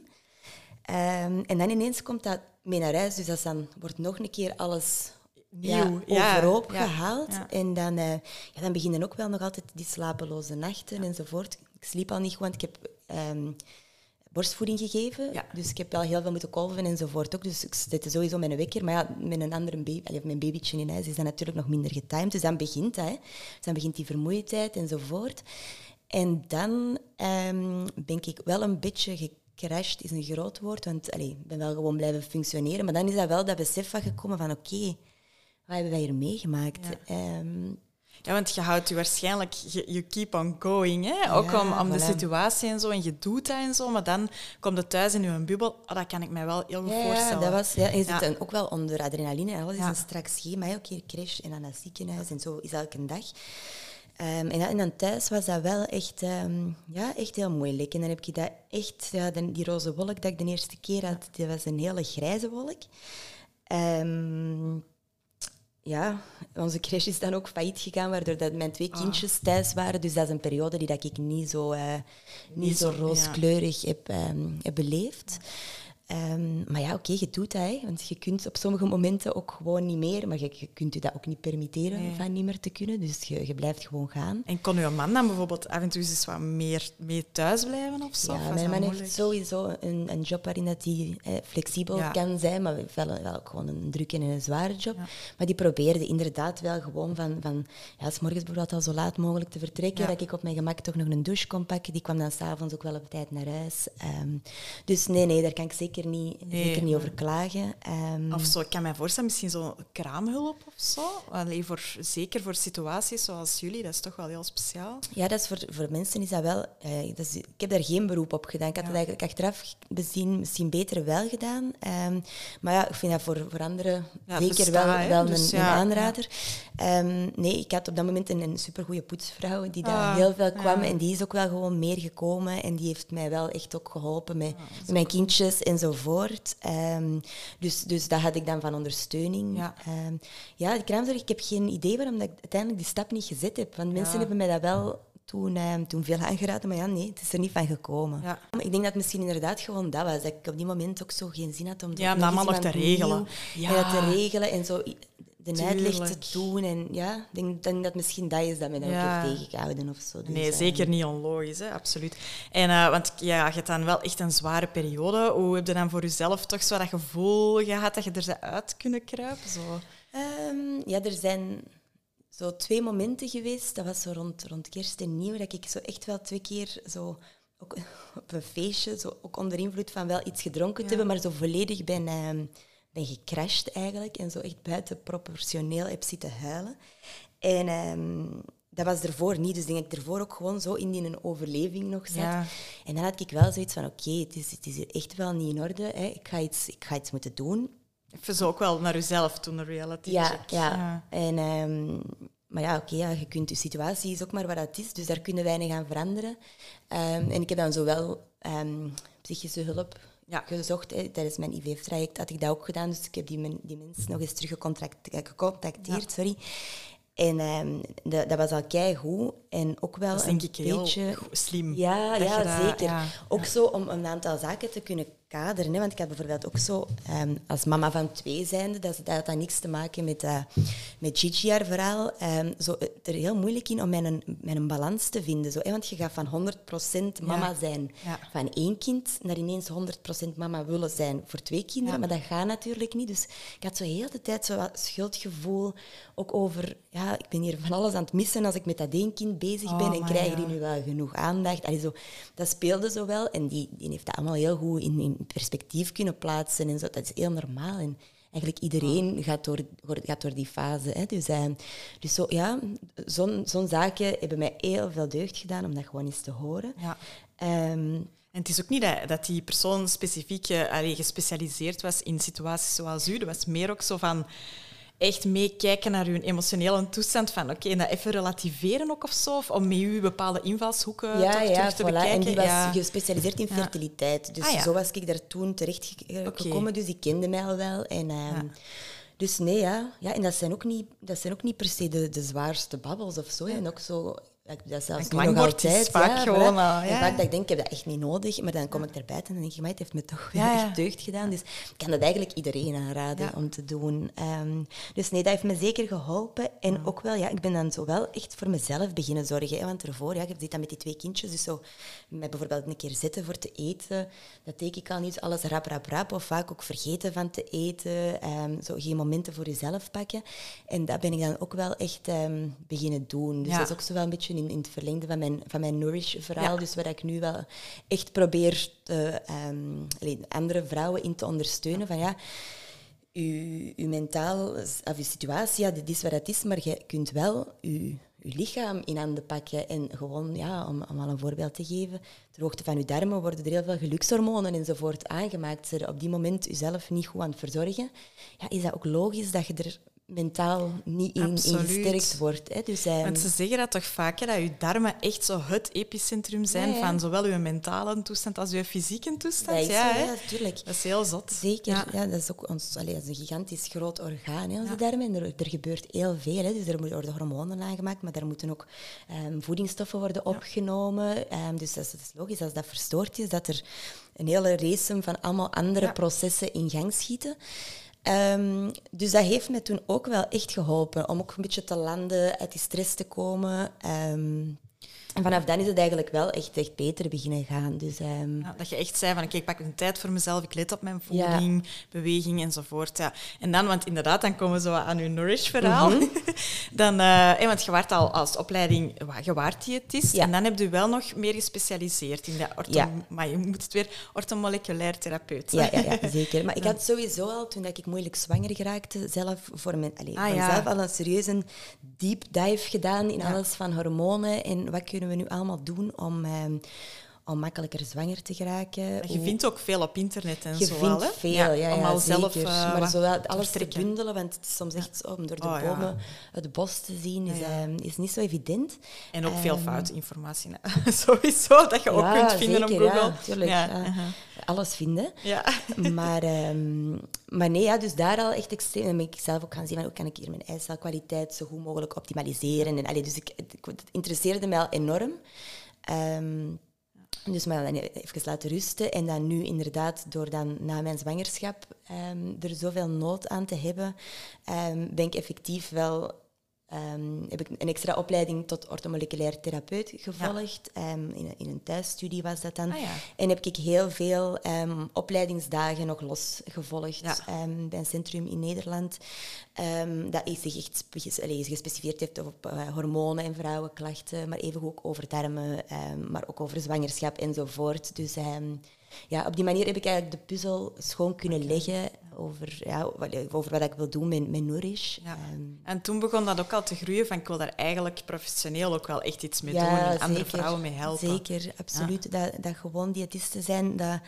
Ehm, en dan ineens komt dat mee naar huis, dus dat dan wordt nog een keer alles Nieuw, ja, overhoop ja, gehaald. ja. En dan, eh, ja, dan beginnen ook wel nog altijd die slapeloze nachten enzovoort. Ik sliep al niet goed, want ik heb ehm, borstvoeding gegeven. Dus ik heb wel heel veel moeten kolven enzovoort ook. Dus ik zette sowieso mijn wekker. Maar ja, met een andere baby, allee, mijn babytje in huis is dat natuurlijk nog minder getimed. Dus dan begint dat. Hè. Dus dan begint die vermoeidheid enzovoort. En dan ehm, ben ik wel een beetje gecrashed, is een groot woord. Want allee, ik ben wel gewoon blijven functioneren. Maar dan is dat wel dat besef van gekomen van oké, wat hebben wij hier meegemaakt? Ja. Ehm, Ja, want je houdt je waarschijnlijk, je you keep on going, hè? ook Ja, om, om de situatie en zo, en je doet dat en zo, maar dan komt het thuis in je bubbel. Oh, dat kan ik mij wel heel goed Ja, ja, voorstellen. dat was, ja, je zit dan ook wel onder adrenaline en alles is een strak schema. Ook hier crash en dan naar het ziekenhuis en zo is elke dag. Ehm, en, dan, en dan thuis was dat wel echt, ehm, ja, echt heel moeilijk. En dan heb je dat echt, ja, die roze wolk dat ik de eerste keer had, die was een hele grijze wolk. Ehm, ja, onze crash is dan ook failliet gegaan, waardoor dat mijn twee Ah. kindjes thuis waren. Dus dat is een periode die dat ik niet zo, eh, niet zo ja. rooskleurig heb, ehm, heb beleefd. Ehm, maar ja, oké, je doet dat. Hè, want je kunt op sommige momenten ook gewoon niet meer. Maar je, je kunt je dat ook niet permitteren van niet meer te kunnen. Dus je, je blijft gewoon gaan. En kon uw man dan bijvoorbeeld af en toe eens wat meer mee thuis blijven of zo? Ja, mijn man heeft sowieso een, een job waarin dat hij eh, flexibel kan zijn. Maar wel, wel ook gewoon een drukke en een zware job. Maar die probeerde inderdaad wel gewoon van... van ja, s morgens bijvoorbeeld al zo laat mogelijk te vertrekken. Dat ik op mijn gemak toch nog een douche kon pakken. Die kwam dan s'avonds ook wel op tijd naar huis. Ehm, dus nee, nee, daar kan ik zeker niet, zeker niet over klagen. Um, of zo, ik kan mij voorstellen, misschien zo'n kraamhulp of zo. Alleen voor, zeker voor situaties zoals jullie, dat is toch wel heel speciaal. Ja, dat is voor, voor mensen is dat wel... Uh, dat is, ik heb daar geen beroep op gedaan. Ik had het eigenlijk achteraf bezien misschien beter wel gedaan. Um, maar ja, ik vind dat voor, voor anderen zeker wel, wel dus, een, een, aanrader. Um, nee, ik had op dat moment een, een supergoeie poetsvrouw die daar ah, heel veel kwam. En die is ook wel gewoon meer gekomen. En die heeft mij wel echt ook geholpen met, ah, met mijn kindjes enzovoort. Um, dus, dus dat had ik dan van ondersteuning. Ja, um, ja de kraamzorg, ik heb geen idee waarom dat ik uiteindelijk die stap niet gezet heb. Want mensen hebben mij dat wel toen, um, toen veel aangeraden, maar ja, nee, het is er niet van gekomen. Ja. Ik denk dat het misschien inderdaad gewoon dat was, dat ik op die moment ook zo geen zin had om ja, dat allemaal nog te regelen. Ja. te regelen en zo de uitleg te doen. En ja, ik denk, denk, dat misschien dat is dat mij dan ook heeft tegengehouden of zo. Dus, nee, zeker niet onlogisch, hè? absoluut. En, uh, want ja, je hebt dan wel echt een zware periode. Hoe heb je dan voor jezelf toch zo dat gevoel gehad dat je er uit kunnen kruipen? Zo? Um, ja, er zijn zo twee momenten geweest. Dat was zo rond, rond kerst en nieuw, dat ik zo echt wel twee keer zo ook op een feestje, zo ook onder invloed van wel iets gedronken te hebben, maar zo volledig ben, ben gecrashed eigenlijk en zo echt buiten proportioneel heb zitten huilen. En um, dat was ervoor niet, dus denk ik ervoor ook gewoon zo in die een overleving nog zat. En dan had ik wel zoiets van, oké, het, is, het is hier echt wel niet in orde, hè. Ik, ga iets, ik ga iets moeten doen. Even zo ook wel naar jezelf toen, een reality ja, check. Ja, ja. En, um, maar ja, oké, ja, je kunt je situatie is ook maar wat het is, dus daar kunnen weinig aan veranderen. Um, en ik heb dan zowel um, psychische hulp ja. gezocht. Hè. Tijdens mijn IVF-traject had ik dat ook gedaan. Dus ik heb die, die mensen nog eens terug gecontacteerd. Sorry. En um, dat, dat was al keigoed. En ook wel dat een denk ik beetje... heel slim. Ja, ja zeker. Ook zo om een aantal zaken te kunnen kaderen. Hè? Want ik had bijvoorbeeld ook zo, um, als mama van twee zijnde, dat, dat had niks te maken met, uh, met Gigi haar verhaal, um, zo, er heel moeilijk in om mijn, mijn balans te vinden. Zo, hè? Want je gaat van 100% mama zijn van één kind naar ineens 100% mama willen zijn voor twee kinderen. Maar dat gaat natuurlijk niet. Dus ik had zo heel de tijd zo wat schuldgevoel, ook over, ja, ik ben hier van alles aan het missen als ik met dat één kind bezig ben oh, en krijgen die nu wel genoeg aandacht. Allee, zo, dat speelde zo wel en die, die heeft dat allemaal heel goed in, in perspectief kunnen plaatsen en zo. Dat is heel normaal. En eigenlijk iedereen gaat door, gaat door die fase. Hè. Dus, uh, dus zo, ja, zo'n zo'n zaken hebben mij heel veel deugd gedaan om dat gewoon eens te horen. Ja. Um, en het is ook niet dat, dat die persoon specifiek uh, gespecialiseerd was in situaties zoals u. Dat was meer ook zo van echt meekijken naar uw emotionele toestand. Van oké, dat even relativeren ook of zo. Of om met u bepaalde invalshoeken ja, toch ja, te voilà. bekijken. En die was gespecialiseerd in fertiliteit. Dus ah, zo was ik daar toen terecht gekomen. Dus die kende mij al wel. En, ehm, Dus nee, ja. ja. En dat zijn ook niet, dat zijn ook niet per se de, de zwaarste babbels of zo. En ook zo dat zelfs klankbord is vaak ja, gewoon... Ja. Vaak dat ik denk, ik heb dat echt niet nodig. Maar dan kom ik erbij en dan denk ik, maar het heeft me toch weer echt deugd gedaan. Dus ik kan dat eigenlijk iedereen aanraden om te doen. Um, dus nee, dat heeft me zeker geholpen. En ook wel, ja, ik ben dan zo wel echt voor mezelf beginnen zorgen. Hè, want ervoor, ja, je zit dan met die twee kindjes. Dus zo, met bijvoorbeeld een keer zitten voor te eten. Dat teken ik al niet alles rap, rap, rap. Of vaak ook vergeten van te eten. Um, zo geen momenten voor jezelf pakken. En dat ben ik dan ook wel echt um, beginnen doen. Dus dat is ook zo wel een beetje in, in het verlengde van mijn, van mijn Nourish-verhaal. Dus waar ik nu wel echt probeer te, um, andere vrouwen in te ondersteunen. Van ja, je, je mentaal, of je situatie, ja, dit is wat het is, maar je kunt wel je, je lichaam in handen pakken. En gewoon, ja, om, om al een voorbeeld te geven, ter hoogte van je darmen worden er heel veel gelukshormonen enzovoort aangemaakt. Als je op die moment jezelf niet goed aan het verzorgen, ja, is dat ook logisch dat je er mentaal niet in, in Absoluut. gesterkt wordt. Hè. Dus, Want ze zeggen dat toch vaak, hè, dat je darmen echt zo het epicentrum zijn Ja, ja. van zowel je mentale toestand als je fysieke toestand. dat ja, zo, hè. ja, tuurlijk. Dat is heel zot. Zeker, Ja. dat is ook ons, allee, dat is een gigantisch groot orgaan, hè, onze darmen. En er, er gebeurt heel veel. Hè. Dus er worden hormonen aangemaakt, maar daar moeten ook ehm, voedingsstoffen worden opgenomen. Ehm, dus dat is, dat is logisch, als dat verstoord is, dat er een hele race van allemaal andere processen in gang schieten. Ehm, dus dat heeft me toen ook wel echt geholpen om ook een beetje te landen, uit die stress te komen. Ehm, en vanaf dan is het eigenlijk wel echt, echt beter beginnen gaan. Dus, ehm, Ja, dat je echt zei van, oké, ik pak een tijd voor mezelf, ik let op mijn Ja. voeding, beweging enzovoort. Ja. En dan, want inderdaad, dan komen we aan uw Nourish-verhaal. Mhm. dan, eh, want je waart al als opleiding, je waart diëtist, Ja. en dan heb je wel nog meer gespecialiseerd in de ortho... Maar je moet het weer orthomoleculair therapeut. Ja, ja, ja, zeker. Maar ik had sowieso al, toen ik moeilijk zwanger geraakte, zelf voor, mijn, allez, Ah, mezelf al een serieuze deep dive gedaan in alles van hormonen en wat kunnen we nu allemaal doen om, ehm, om makkelijker zwanger te geraken. Maar je vindt ook veel op internet en je zo vindt al, veel, ja, ja, om al zelf eh, maar wat zo wel te alles te bundelen, want het is soms echt om door de Oh, bomen het bos te zien, is, ehm, is niet zo evident. En ook veel Ehm, foute informatie. hè. Sowieso, dat je ook kunt vinden zeker, op Google. Ja, tuurlijk. Ja, ja. uh-huh. Alles vinden. ja. maar, ehm, maar nee, ja, dus daar al echt extreem. Dan ben ik zelf ook gaan zien van hoe kan ik hier mijn eicelkwaliteit zo goed mogelijk optimaliseren. En, allee, dus ik, het, het interesseerde mij al enorm. Dus maar dan even laten rusten. En dan nu inderdaad, door dan na mijn zwangerschap ehm, er zoveel nood aan te hebben, ehm, ben ik effectief wel... ehm, heb ik een extra opleiding tot orthomoleculair therapeut gevolgd. Ehm, in, een, in een thuisstudie was dat dan. Ah, ja. En heb ik heel veel ehm, opleidingsdagen nog los gevolgd Ja. bij een centrum in Nederland. dat is zich echt allee, gespecificeerd heeft op eh, hormonen en vrouwenklachten, maar even ook over darmen, maar ook over zwangerschap enzovoort. Dus ja, op die manier heb ik eigenlijk de puzzel schoon kunnen leggen over, ja, wat, over wat ik wil doen met, met Nourish. Ja. Ehm, En toen begon dat ook al te groeien van ik wil daar eigenlijk professioneel ook wel echt iets mee Ja, doen en andere zeker. vrouwen mee helpen. Zeker, absoluut. Dat, dat gewoon diëtisten zijn, dat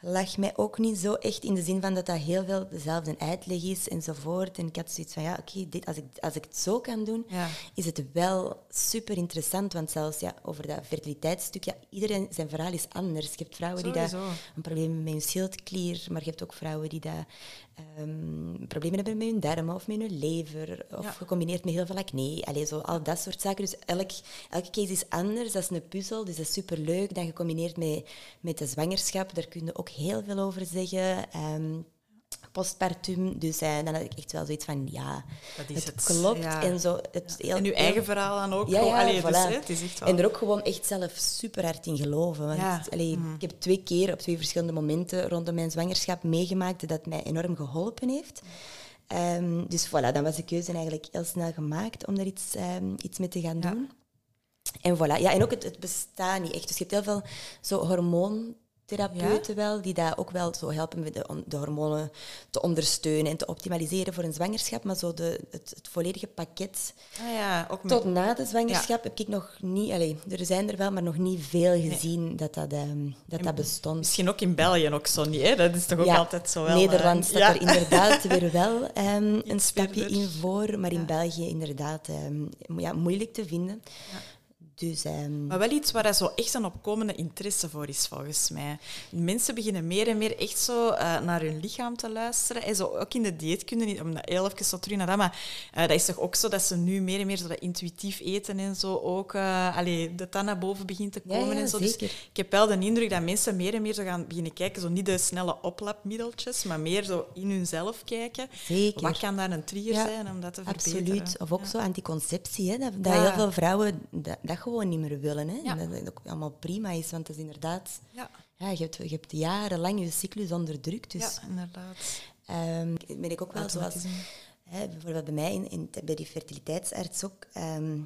lag mij ook niet zo echt in de zin van dat dat heel veel dezelfde uitleg is enzovoort. En ik had zoiets van, ja, oké, dit als, ik, als ik het zo kan doen, Ja. is het wel super interessant. Want zelfs ja, over dat fertiliteitsstuk, ja, iedereen zijn verhaal is anders. Je hebt vrouwen die dat een probleem met hun schildklier, maar je hebt ook vrouwen die dat, ehm, problemen hebben met hun darmen of met hun lever, of Ja. gecombineerd met heel veel acne. Allee, zo, al dat soort zaken. Dus elk, elke case is anders, dat is een puzzel, dus dat is superleuk. Dan gecombineerd met, met de zwangerschap, daar kun je ook heel veel over zeggen. Ehm, postpartum, dus eh, dan had ik echt wel zoiets van, ja, Dat is het, het, klopt. ja. En, zo, het heel, En uw heel- eigen verhaal dan ook. ja, ja, Allee, dus, hè, het is echt wel... En er ook gewoon echt zelf super hard in geloven. Want Ja. allee, Mhm. ik heb twee keer op twee verschillende momenten rondom mijn zwangerschap meegemaakt dat mij enorm geholpen heeft. Ehm, dus voilà, dan was de keuze eigenlijk heel snel gemaakt om er iets, ehm, iets mee te gaan Ja. doen. En voilà, ja, en ook het, het bestaat niet echt. Dus je hebt heel veel zo hormoontherapeuten wel, die daar ook wel zo helpen met de, de hormonen te ondersteunen en te optimaliseren voor een zwangerschap. Maar zo de, het, het volledige pakket Ah ja, ook met... tot na de zwangerschap heb ik nog niet... Allee, er zijn er wel, maar nog niet veel gezien dat, dat, ehm, dat, dat bestond. Misschien ook in België ook zo niet, hè? Dat is toch ook altijd zo wel... Nederland eh, staat er inderdaad weer wel ehm, een stapje verder. in voor, maar in. België inderdaad ehm, ja, moeilijk te vinden. Dus ehm, Maar wel iets waar zo echt een opkomende interesse voor is, volgens mij. Mensen beginnen meer en meer echt zo eh, naar hun lichaam te luisteren. En zo ook in de dieetkunde, niet om dat heel even zo terug naar dat, maar eh, dat is toch ook zo dat ze nu meer en meer zo dat intuïtief eten en zo ook... eh allee, dat dat naar boven begint te komen ja, en zo. Dus zeker. ik heb wel de indruk dat mensen meer en meer zo gaan beginnen kijken, zo niet de snelle oplapmiddeltjes, maar meer zo in hunzelf kijken. zeker. Wat kan daar een trigger Ja, zijn om dat te verbeteren? Absoluut. Of ook zo anticonceptie. Hè? Dat, heel veel vrouwen dat, dat gewoon niet meer willen. Hè? Ja. En dat ook allemaal prima is, want dat is inderdaad... Ja, Ja, je, hebt, je hebt jarenlang je cyclus onderdrukt. Dus ja inderdaad. ehm, ben ik ook wel zoals... Hè, bijvoorbeeld bij mij, in, in, bij die fertiliteitsarts ook. ehm,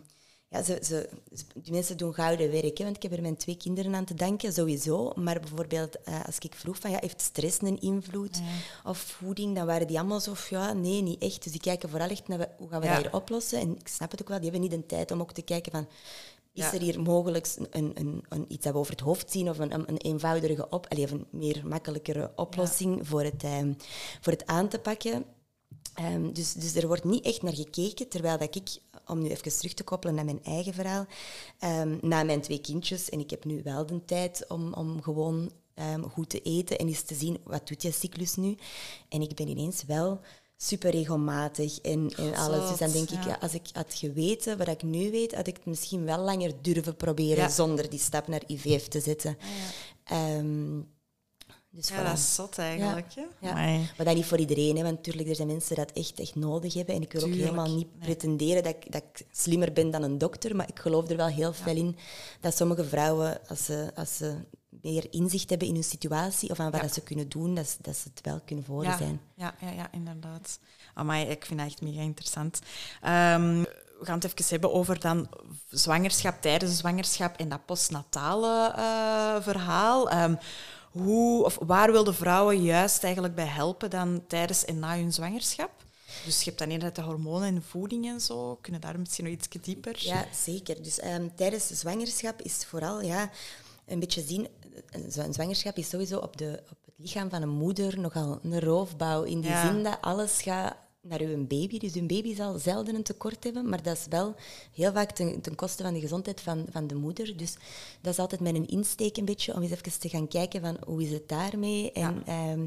ja, ze, ze, die mensen doen gouden werk, hè, want ik heb er mijn twee kinderen aan te danken, sowieso. Maar bijvoorbeeld, eh, als ik vroeg van, ja, heeft stress een invloed? Of voeding, dan waren die allemaal zo, van, ja, nee, niet echt. Dus die kijken vooral echt naar, hoe gaan we Ja. dat hier oplossen? En ik snap het ook wel, die hebben niet de tijd om ook te kijken van... Is Ja. er hier mogelijk een, een, een, iets dat we over het hoofd zien of een, een, een eenvoudige op, allee, of een meer makkelijkere oplossing voor, het, ehm, voor het aan te pakken? Ehm, dus, dus er wordt niet echt naar gekeken, terwijl dat ik, om nu even terug te koppelen naar mijn eigen verhaal, um, na mijn twee kindjes, en ik heb nu wel de tijd om, om gewoon um, goed te eten en eens te zien, wat doet je cyclus nu? En ik ben ineens wel super regelmatig en, en alles. Dus dan denk ik, ja, als ik had geweten wat ik nu weet, had ik het misschien wel langer durven proberen zonder die stap naar IVF te zetten. Ja, dus ja, dat is zot eigenlijk. Ja. Maar dat niet voor iedereen, hè, want natuurlijk er zijn mensen dat echt, echt nodig hebben. En ik wil ook helemaal niet pretenderen dat ik, dat ik slimmer ben dan een dokter, maar ik geloof er wel heel veel in dat sommige vrouwen, als ze, als ze meer inzicht hebben in hun situatie of aan wat ze kunnen doen, dat, dat ze het wel kunnen voor zijn. Ja, ja, ja, inderdaad. Amai, ik vind dat echt mega interessant. Um, we gaan het even hebben over dan zwangerschap, tijdens de zwangerschap en dat postnatale uh, verhaal. Um, hoe, of waar wilden vrouwen juist eigenlijk bij helpen dan tijdens en na hun zwangerschap? Dus je hebt dan inderdaad de hormonen en voeding en zo. Kunnen daar misschien nog iets dieper? Ja, zeker. Dus um, tijdens de zwangerschap is vooral ja, een beetje zien... Een zwangerschap is sowieso op, de, op het lichaam van een moeder nogal een roofbouw. In die zin dat alles gaat naar uw baby. Dus uw baby zal zelden een tekort hebben, maar dat is wel heel vaak ten, ten koste van de gezondheid van, van de moeder. Dus dat is altijd mijn insteek een beetje, om eens even te gaan kijken van hoe is het daarmee. En ehm,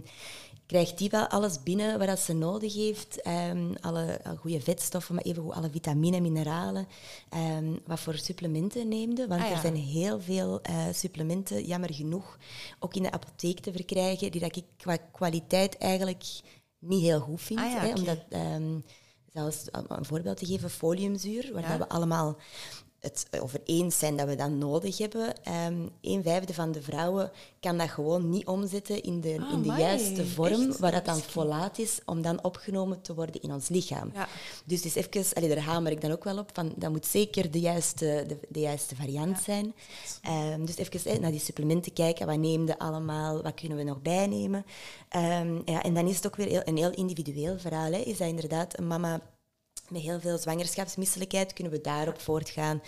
krijgt die wel alles binnen wat ze nodig heeft? Um, alle, goede vetstoffen, maar even alle vitamine, mineralen. Um, wat voor supplementen neemde? Want ah, er zijn heel veel uh, supplementen, jammer genoeg, ook in de apotheek te verkrijgen, die dat ik qua kwaliteit eigenlijk niet heel goed vind. Ah, hè, omdat, um, zelfs een voorbeeld te geven, foliumzuur, waar we allemaal het over eens zijn dat we dat nodig hebben. Um, een vijfde van de vrouwen kan dat gewoon niet omzetten in de, in de juiste vorm, waar dat dan folaat is, om dan opgenomen te worden in ons lichaam. Ja. Dus is even, allee, daar hamer ik dan ook wel op, van, dat moet zeker de juiste, de, de juiste variant zijn. Um, dus even naar die supplementen kijken, wat nemen we allemaal, wat kunnen we nog bijnemen. Um, ja, en dan is het ook weer heel, een heel individueel verhaal. Hè. Is dat inderdaad een mama met heel veel zwangerschapsmisselijkheid kunnen we daarop voortgaan.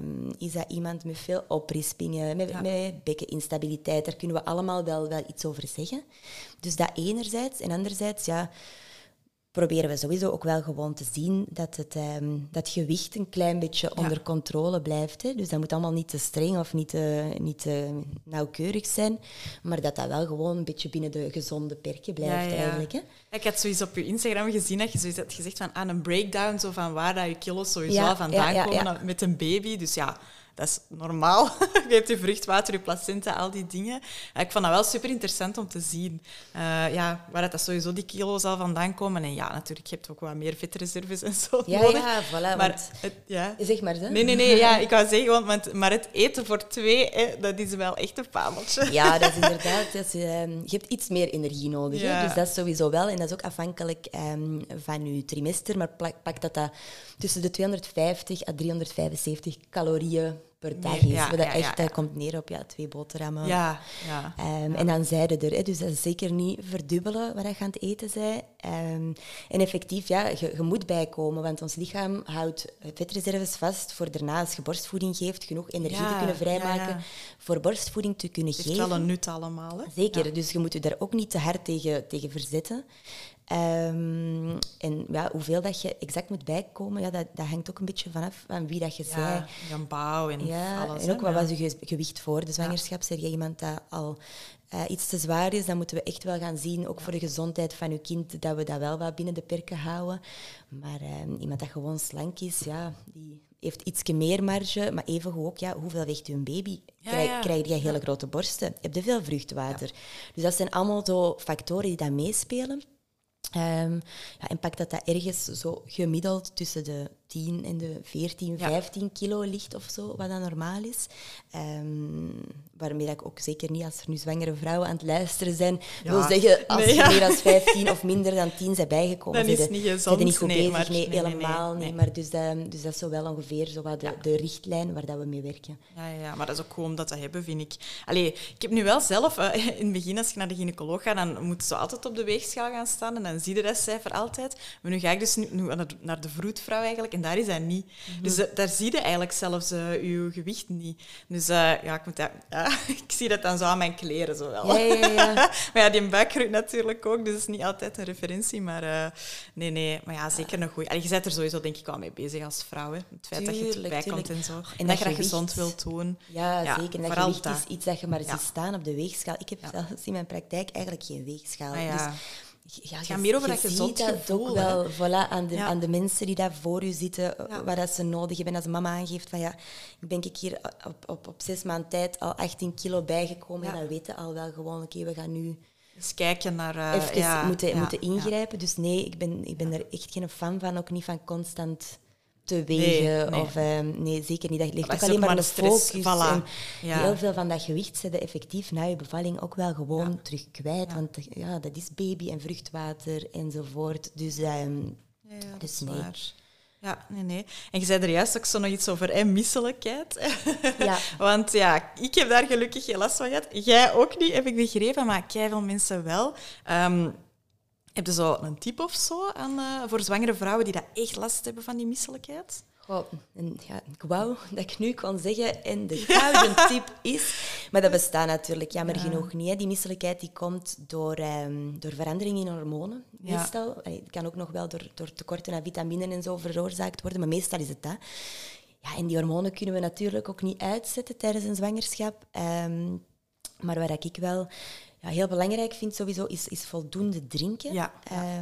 Um, is dat iemand met veel oprispingen, met, met bekkeninstabiliteit? Daar kunnen we allemaal wel, wel iets over zeggen. Dus dat enerzijds. En anderzijds, ja, proberen we sowieso ook wel gewoon te zien dat het um, dat gewicht een klein beetje onder controle blijft. Hè. Dus dat moet allemaal niet te streng of niet te, niet te nauwkeurig zijn, maar dat dat wel gewoon een beetje binnen de gezonde perken blijft eigenlijk. Hè. Ik had zoiets op je Instagram gezien dat je zoiets had gezegd van aan een breakdown zo van waar dat je kilo's sowieso vandaan komen met een baby. Dus ja, dat is normaal. je hebt je vruchtwater, je placenta, al die dingen. ik vond dat wel super interessant om te zien. Uh, ja, waar dat sowieso die kilo's al vandaan komen. En ja, natuurlijk, je hebt ook wat meer vetreserves en zo Ja, nodig. ja, voilà. Maar het, ja. Zeg maar zo. Nee, nee, nee. Ja, ik wou zeggen, want, maar het eten voor twee, hè, dat is wel echt een fabeltje. Ja, dat is inderdaad. Dat is, ehm, je hebt iets meer energie nodig. Hè? Dus dat is sowieso wel. En dat is ook afhankelijk um, van je trimester. Maar pak dat dat tussen de 250 à 375 calorieën per dag is. Ja, dat echt, dat komt neer op ja, twee boterhammen. Ja, ja, um, En dan zeiden er, hè, dus dat is zeker niet verdubbelen wat je aan het eten bent. Um, en effectief, ja, je, je, moet bijkomen, want ons lichaam houdt vetreserves vast voor daarna, als je borstvoeding geeft, genoeg energie te kunnen vrijmaken voor borstvoeding te kunnen geven. Het is wel een nut allemaal. Hè? Zeker, dus je moet je daar ook niet te hard tegen, tegen verzetten. Um, en ja, hoeveel dat je exact moet bijkomen, ja, dat, dat hangt ook een beetje vanaf van wie dat je ja, zei. Jan bouw en ja, alles. En ook wat was je gewicht voor de zwangerschap? Zeg je iemand dat al uh, iets te zwaar is, dan moeten we echt wel gaan zien, ook voor de gezondheid van uw kind, dat we dat wel wat binnen de perken houden. Maar uh, iemand dat gewoon slank is, ja, die heeft iets meer marge, maar even ook, ja, hoeveel weegt uw baby? Krijg, krijg je hele grote borsten? Heb je veel vruchtwater? Dus dat zijn allemaal zo factoren die daar meespelen. Um, ja, en pak dat dat ergens zo gemiddeld tussen de 10 en de 14, 15 kilo ligt of zo, wat dan normaal is. Um, waarmee ik ook zeker niet, als er nu zwangere vrouwen aan het luisteren zijn, wil zeggen, als nee, meer dan 15 of minder dan 10 zijn bijgekomen, dan is niet gezond. niet goed nee, bezig. nee, helemaal niet. Maar dus, um, dus dat is zo wel ongeveer zo wat de, de, richtlijn waar dat we mee werken. Ja, ja, maar dat is ook gewoon dat te hebben, vind ik. Allee, ik heb nu wel zelf, uh, in het begin als je naar de gynaecoloog gaat, dan moeten ze altijd op de weegschaal gaan staan en dan dan zie je dat cijfer altijd. Maar nu ga ik dus nu, nu naar de vroedvrouw eigenlijk en daar is hij niet. Mhm. Dus daar zie je eigenlijk zelfs uh, je gewicht niet. Dus ja, ik, moet dat, ja, ik zie dat dan zo aan mijn kleren zo wel. Ja, ja, ja. maar ja, die buik groeit natuurlijk ook, dus het is niet altijd een referentie. Maar nee, nee, maar ja, zeker een goeie. je bent er sowieso denk ik wel mee bezig als vrouw. Hè. Het feit dat je erbij komt en zo. En, dat, je dat gezond wilt doen. Ja, zeker. En dat gewicht is iets dat je maar ziet staan op de weegschaal. Ik heb zelfs in mijn praktijk eigenlijk geen weegschaal. Ah, ja. Dus ja, het gaat meer over dat gezond ziet dat ook wel voilà, aan, de, aan de mensen die daar voor u zitten, ja. wat dat ze nodig hebben. Als mama aangeeft van ja, ik ben ik hier op, op, op zes maanden tijd al 18 kilo bijgekomen, en dan weten al wel gewoon, oké, we gaan nu eens kijken naar... Uh, even moeten, moeten ingrijpen. Dus nee, ik ben, ik ben er echt geen fan van, ook niet van constant te wegen. Nee, Of, um, nee zeker niet. Dat ligt ook alleen maar een focus. Voilà. Ja. Heel veel van dat gewicht zetten effectief na je bevalling ook wel gewoon ja. terug kwijt. Want ja, dat is baby en vruchtwater enzovoort. Dus, um, ja, dus nee. Waar. Ja, nee, nee. En je zei er juist ook zo nog iets over hè, misselijkheid. Ja. Want ja, ik heb daar gelukkig geen last van gehad. Jij ook niet, heb ik begrepen, maar veel mensen wel. Um, heb je zo een tip of zo aan, uh, voor zwangere vrouwen die dat echt last hebben van die misselijkheid? Goh, en, ja, ik wou dat ik nu kon zeggen en de gouden tip is, maar dat bestaat natuurlijk jammer genoeg niet. Hè. Die misselijkheid die komt door, um, door veranderingen in hormonen, meestal. Het kan ook nog wel door, door tekorten aan vitamine en zo veroorzaakt worden, maar meestal is het dat. Ja, en die hormonen kunnen we natuurlijk ook niet uitzetten tijdens een zwangerschap. Um, maar waar ik wel ja, heel belangrijk vind sowieso is, is voldoende drinken. Ja.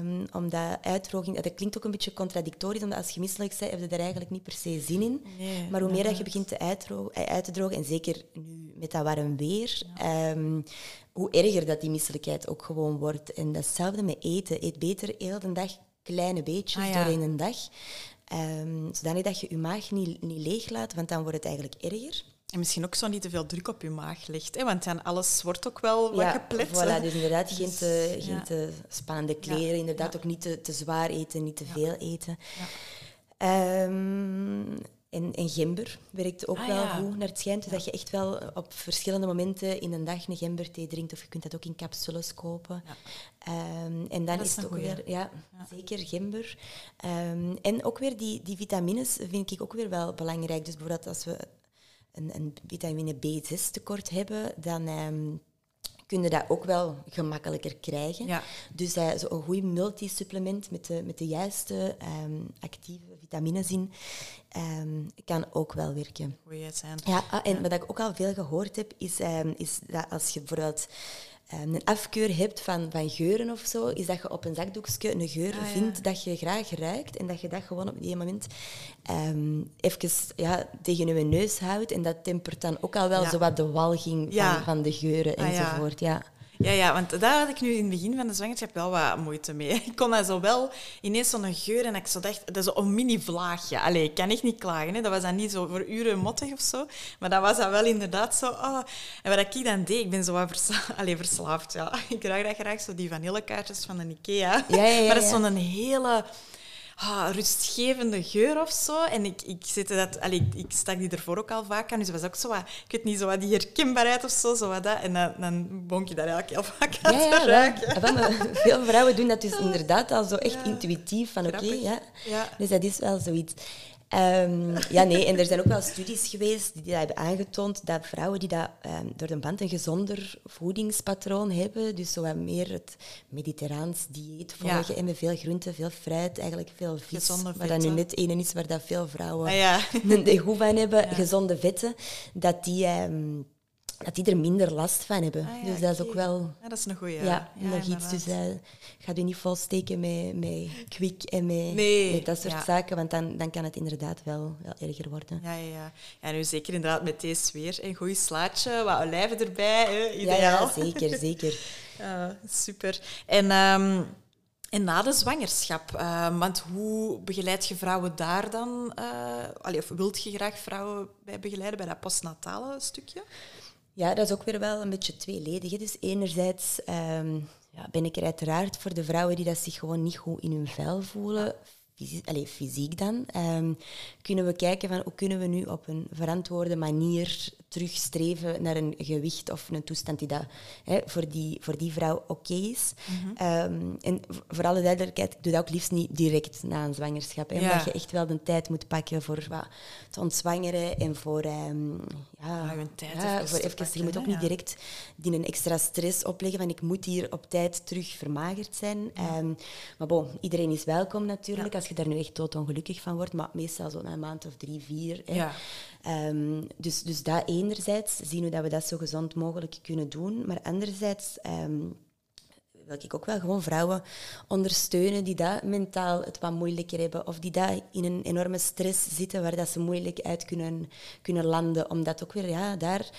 Um, omdat uitdroging, dat klinkt ook een beetje contradictorisch, omdat als je misselijk bent, heb je er eigenlijk niet per se zin in. maar hoe meer dat je begint te eh, uit te drogen, en zeker nu met dat warm weer, um, hoe erger dat die misselijkheid ook gewoon wordt. En datzelfde met eten. Eet beter heel de dag kleine beetjes ah, doorheen een dag. Um, zodanig dat je je maag niet, niet leeg laat, want dan wordt het eigenlijk erger. En misschien ook zo niet te veel druk op je maag legt, hè? want dan alles wordt ook wel wat geplet. Voilà, dus inderdaad geen te, dus, geen te spannende kleren, inderdaad ook niet te, te zwaar eten, niet te veel eten. Um, en, en gember werkt ook ah, wel goed naar het schijnt. Dus dat je echt wel op verschillende momenten in een dag een gemberthee drinkt. Of je kunt dat ook in capsules kopen. Um, en dan is, het ook weer, ja, zeker gember. Um, en ook weer die, die vitamines vind ik ook weer wel belangrijk. Dus bijvoorbeeld als we een, een vitamine B6 tekort hebben, dan um, kun je dat ook wel gemakkelijker krijgen. Ja. Dus uh, een goed multisupplement met de, met de juiste um, actieve vitamines in um, kan ook wel werken. Goeie zijn. Ja, ah, en wat ik ook al veel gehoord heb, is, is dat als je bijvoorbeeld Ehm, een afkeur hebt van, van geuren of zo, is dat je op een zakdoekje een geur ah, vindt dat je graag ruikt en dat je dat gewoon op die moment um, even ja, tegen je neus houdt. En dat tempert dan ook al wel zo wat de walging van, van de geuren ah, enzovoort. Ja. Ja, ja, want daar had ik nu in het begin van de zwangerschap wel wat moeite mee. Ik kon dat zo wel ineens zo'n geur en ik zo dacht, dat is een mini-vlaagje. Allee, ik kan echt niet klagen. Hè. Dat was dan niet zo voor uren mottig of zo. Maar dat was dan wel inderdaad zo. Oh. En wat ik dan deed, ik ben zo wat verslaafd. Allee, verslaafd. Ja. Ik draag dat graag, zo die vanillekaartjes van de Ikea. Ja, ja, ja, maar dat is zo'n hele ah, rustgevende geur of zo. En ik, ik, zette dat, allee, ik, stak die ervoor ook al vaak aan, dus was ook zo wat, ik weet niet, zo wat die herkenbaarheid of zo, zo wat dat. En dan, dan bonk je daar eigenlijk heel vaak aan ja, te ruiken. veel vrouwen doen dat dus inderdaad al zo echt intuïtief, van oké, ja. Dus dat is wel zoiets. Um, ja, nee, en er zijn ook wel studies geweest die dat hebben aangetoond dat vrouwen die dat, um, door de band een gezonder voedingspatroon hebben, dus zo wat meer het mediterraans dieet volgen en met veel groenten, veel fruit, eigenlijk veel vis, maar dat nu net ene is waar dat veel vrouwen ah, ja. een goed van hebben, gezonde vetten, dat die... Um, dat die er minder last van hebben. Ah, dus dat is ook wel... Ja, dat is een goeie. Ja, ja nog iets. Dus uh, ga je niet volsteken met, met kwik en met, nee. met dat soort zaken, want dan, dan kan het inderdaad wel, wel erger worden. Ja, ja, ja. ja nu zeker inderdaad met deze weer. Een goed slaatje, wat olijven erbij, hè, ideaal. Ja, zeker, zeker. super. En... Um, en na de zwangerschap, uh, want hoe begeleid je vrouwen daar dan? Uh, of wilt je graag vrouwen bij begeleiden bij dat postnatale stukje? Ja, dat is ook weer wel een beetje tweeledig. Dus enerzijds um, ja, ben ik er uiteraard voor de vrouwen die dat zich gewoon niet goed in hun vel voelen, fysiek, fysiek dan, um, kunnen we kijken van hoe kunnen we nu op een verantwoorde manier terugstreven naar een gewicht of een toestand die dat, hè, voor, die, voor die vrouw oké is. Mhm. Ehm, en voor alle duidelijkheid, ik doe dat ook liefst niet direct na een zwangerschap. Hè, Ja. Omdat je echt wel de tijd moet pakken voor wat, het ontzwangeren en voor... ehm, ja, Ja, je tijd ja, even voor even, je moet ook niet direct die een extra stress opleggen van ik moet hier op tijd terug vermagerd zijn. Ehm, maar bon, iedereen is welkom natuurlijk, als je daar nu echt doodongelukkig van wordt, maar meestal zo na een maand of drie, vier. Hè. Ehm, dus, dus dat enerzijds, zien hoe dat we dat zo gezond mogelijk kunnen doen, maar anderzijds... ehm, wil ik ook wel gewoon vrouwen ondersteunen die dat mentaal het wat moeilijker hebben of die dat in een enorme stress zitten waar dat ze moeilijk uit kunnen, kunnen landen. Omdat ook weer, ja, daar...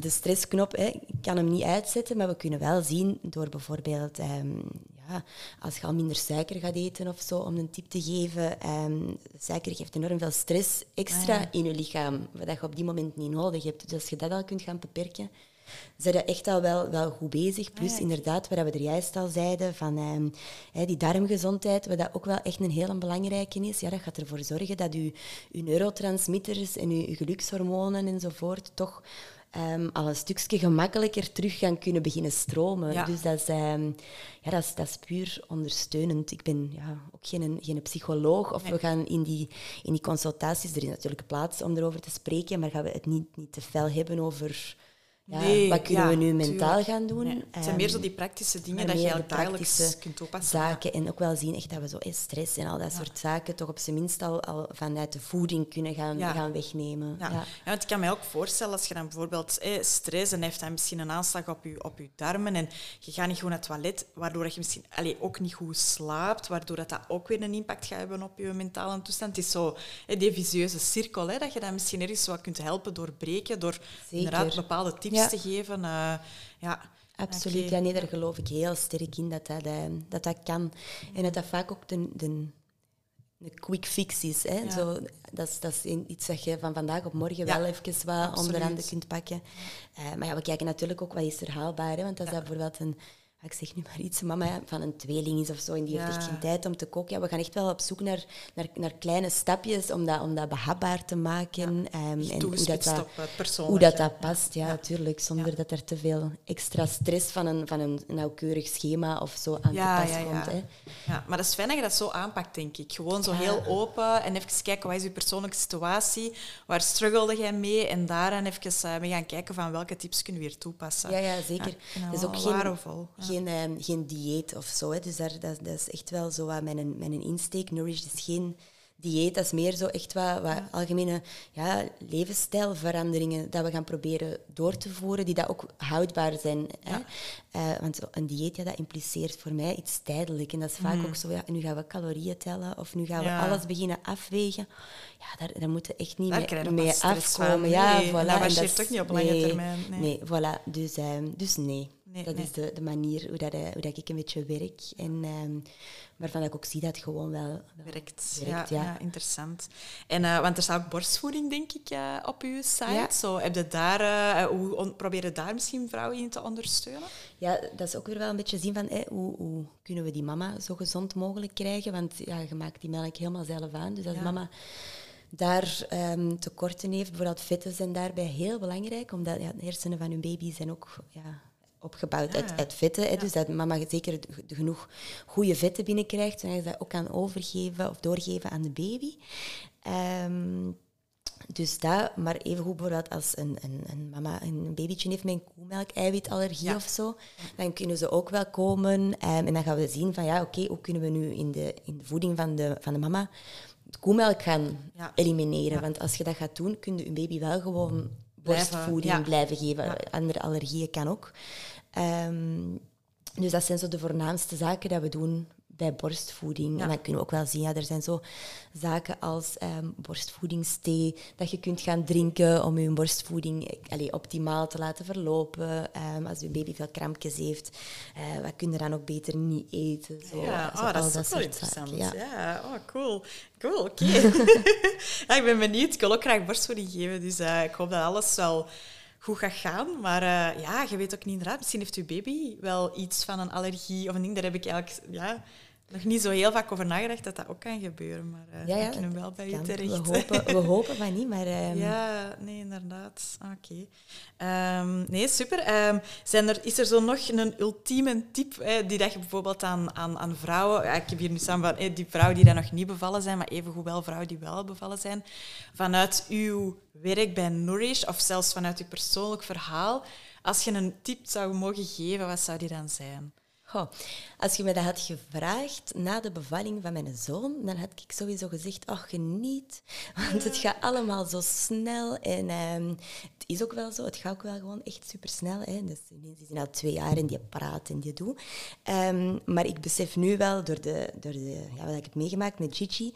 De, stressknop, ik kan hem niet uitzetten, maar we kunnen wel zien door bijvoorbeeld, ehm, ja, als je al minder suiker gaat eten of zo, om een tip te geven. ehm, suiker geeft enorm veel stress extra Ah, ja. in je lichaam, wat je op die moment niet nodig hebt. Dus als je dat al kunt gaan beperken, zijn je echt al wel, wel goed bezig. Plus Ah, ja. inderdaad, wat we er juist al zeiden, van ehm, die darmgezondheid, wat dat ook wel echt een heel belangrijke is. Ja, dat gaat ervoor zorgen dat je, je neurotransmitters en je, je gelukshormonen enzovoort toch ehm, al een stukje gemakkelijker terug gaan kunnen beginnen stromen. Ja. Dus dat is, ehm, ja, dat, is, dat is puur ondersteunend. Ik ben ja, ook geen, geen psycholoog of Nee. we gaan in die, in die consultaties, er is natuurlijk plaats om erover te spreken, maar gaan we het niet, niet te fel hebben over ja, Nee, wat kunnen ja, we nu mentaal tuurlijk. gaan doen. Nee, het zijn meer zo die praktische dingen dat je eigenlijk dagelijks kunt toepassen. Zaken. En ook wel zien echt dat we zo eh, stress en al dat soort zaken toch op zijn minst al, al vanuit de voeding kunnen gaan, gaan wegnemen. Ja. Want ik kan mij ook voorstellen, als je dan bijvoorbeeld eh, stress en heeft dan misschien een aanslag op je, op je darmen en je gaat niet goed naar het toilet, waardoor je misschien allee, ook niet goed slaapt, waardoor dat, dat ook weer een impact gaat hebben op je mentale toestand. Het is zo eh, die visieuze cirkel, hè, dat je dan misschien ergens wat kunt helpen doorbreken, door inderdaad bepaalde tips Ja. te geven. eh, ja. Absoluut. Ja, nee, daar geloof ik heel sterk in dat dat, eh, dat, dat kan. En dat dat vaak ook de, de, de quick fix is. Hè. Ja. Zo, dat, is, dat is iets dat je van vandaag op morgen Ja, wel even wat onder handen kunt pakken. Eh, maar ja, we kijken natuurlijk ook wat is er haalbaar. Hè. Want als dat bijvoorbeeld een, ik zeg nu maar iets, mama van een tweeling is of zo, en die heeft Ja. echt geen tijd om te koken. Ja, we gaan echt wel op zoek naar, naar, naar kleine stapjes om dat, om dat behapbaar te maken. Ehm, en hoe dat, dat, hoe dat, dat past, ja, Ja. natuurlijk. Zonder Ja. dat er te veel extra stress van een, van een nauwkeurig schema of zo aan Ja, te pas ja, komt. ja. Hè. Ja, maar dat is fijn dat je dat zo aanpakt, denk ik. Gewoon zo Ja. heel open en even kijken wat is je persoonlijke situatie, waar struggelde jij mee en daaraan even eh, mee gaan kijken van welke tips kunnen we weer toepassen. Ja, ja, zeker. Ja, Het is dat ook geen, waardevol, ja. Geen, ehm, geen dieet of zo. Hè. Dus daar, dat, dat is echt wel zo wat mijn, mijn insteek. Nourish is geen dieet, dat is meer zo echt wat, wat algemene ja, levensstijlveranderingen dat we gaan proberen door te voeren, die dat ook houdbaar zijn. Hè. Ja. Eh, want een dieet, ja, dat impliceert voor mij iets tijdelijk. En dat is vaak Mhm. ook zo, ja, nu gaan we calorieën tellen of nu gaan we Ja. alles beginnen afwegen. Ja, daar, daar moeten we echt niet Daar mee, stress van. afkomen. Ja, voilà. dat toch niet op lange nee, termijn, nee. Nee, voilà. Dus, ehm, dus nee. Nee, dat nee. is de, de manier hoe, dat, eh, hoe dat ik een beetje werk. En ehm, waarvan ik ook zie dat het gewoon wel... wel Werkt. werkt, ja, ja. ja, interessant. En, eh, want er staat ook borstvoeding, denk ik, eh, op uw site. Ja. Zo, heb je daar, hoe on- je daar misschien vrouwen in te ondersteunen? Ja, dat is ook weer wel een beetje zien van hoe, hoe kunnen we die mama zo gezond mogelijk krijgen. Want ja, je maakt die melk helemaal zelf aan. Dus als mama daar ehm, tekorten heeft, bijvoorbeeld vetten zijn daarbij heel belangrijk. Omdat ja, de hersenen van hun baby zijn ook ja, opgebouwd Ja, uit, ja. uit vetten. Hè. Dus dat mama zeker genoeg goede vetten binnenkrijgt. En je dat ook kan overgeven of doorgeven aan de baby. Ehm, dus dat, maar evengoed bijvoorbeeld als een, een, een mama een babytje heeft met een koemelk-eiwitallergie Ja. of zo, dan kunnen ze ook wel komen. ehm, en dan gaan we zien van, ja, oké, hoe kunnen we nu in de, in de voeding van de, van de mama de koemelk gaan Ja. elimineren. Ja. Want als je dat gaat doen, kun je je baby wel gewoon borstvoeding ja. blijven geven. Ja. Andere allergieën kan ook. Ehm, dus dat zijn zo de voornaamste zaken dat we doen bij borstvoeding. Ja. En dan kunnen we ook wel zien, ja, er zijn zo zaken als ehm, borstvoedingsthee dat je kunt gaan drinken om je borstvoeding eh, allee, optimaal te laten verlopen. Ehm, als je baby veel krampjes heeft, eh, wat kun je dan ook beter niet eten. Zo, Ja, zo oh, dat is ook wel interessant. Ja. oh, cool. Cool, oké. ja, ik ben benieuwd. Ik wil ook graag borstvoeding geven, dus eh, ik hoop dat alles wel goed gaat gaan. Maar ja, je weet ook niet inderdaad, misschien heeft uw baby wel iets van een allergie of een ding. Daar heb ik eigenlijk... Ja, nog niet zo heel vaak over nagedacht dat dat ook kan gebeuren, maar uh, ja, ja, kunnen wel bij u terecht. We hopen, we hopen van niet, maar... Um... Ja, nee, inderdaad. Oké. Um, nee, super. Um, zijn er, is er zo nog een ultieme tip die dat je bijvoorbeeld aan, aan, aan vrouwen... Ja, ik heb hier nu samen van die vrouwen die dan nog niet bevallen zijn, maar evengoed wel vrouwen die wel bevallen zijn. Vanuit uw werk bij Nourish, of zelfs vanuit uw persoonlijk verhaal, als je een tip zou mogen geven, wat zou die dan zijn? Als je me dat had gevraagd na de bevalling van mijn zoon, dan had ik sowieso gezegd, ach, geniet. Want het gaat allemaal zo snel. En ehm, het is ook wel zo, het gaat ook wel gewoon echt super snel. Hè. Dus ineens is al twee jaar en die praat en die doet. Um, maar ik besef nu wel, door, de, door de, ja, wat ik heb meegemaakt met Gigi,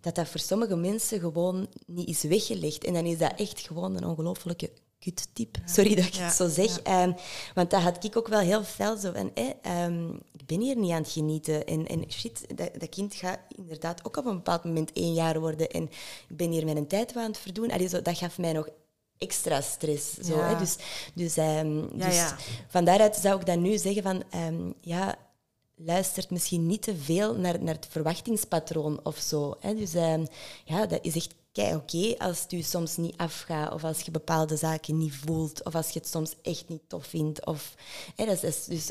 dat dat voor sommige mensen gewoon niet is weggelegd. En dan is dat echt gewoon een ongelofelijke kut-type. Sorry dat ik het zo zeg. Ehm, want dat had ik ook wel heel fel zo van... Ehm, ik ben hier niet aan het genieten. En, en shit, dat, dat, kind gaat inderdaad ook op een bepaald moment één jaar worden. En ik ben hier mijn tijd aan het verdoen. Allee, zo, dat gaf mij nog extra stress. Zo, hè? Dus, dus, um, dus van daaruit zou ik dan nu zeggen van... ja, luistert misschien niet te veel naar, naar het verwachtingspatroon of zo. Hè? Dus ja, dat is echt kijk, oké als het u soms niet afgaat of als je bepaalde zaken niet voelt of als je het soms echt niet tof vindt. Of, hè, dat is, dus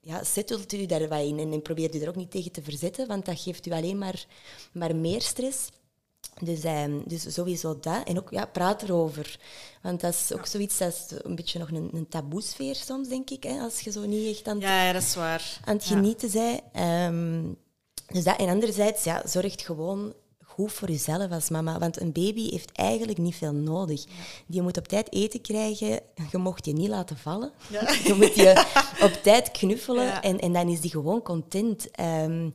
ja, zettelt u daar wat in en, en probeert u er ook niet tegen te verzetten, want dat geeft u alleen maar, maar meer stress. Dus, eh, dus sowieso dat. En ook ja, praat erover. Want dat is ook zoiets, dat is een beetje nog een, een taboesfeer soms, denk ik. Hè, als je zo niet echt aan, ja, ja, dat is waar. aan het genieten bent. Um, dus dat. En anderzijds, ja, zorgt gewoon goed voor jezelf als mama. Want een baby heeft eigenlijk niet veel nodig. Die moet op tijd eten krijgen. Je mocht je niet laten vallen. Ja. Je moet je op tijd knuffelen en, en dan is die gewoon content. Ehm,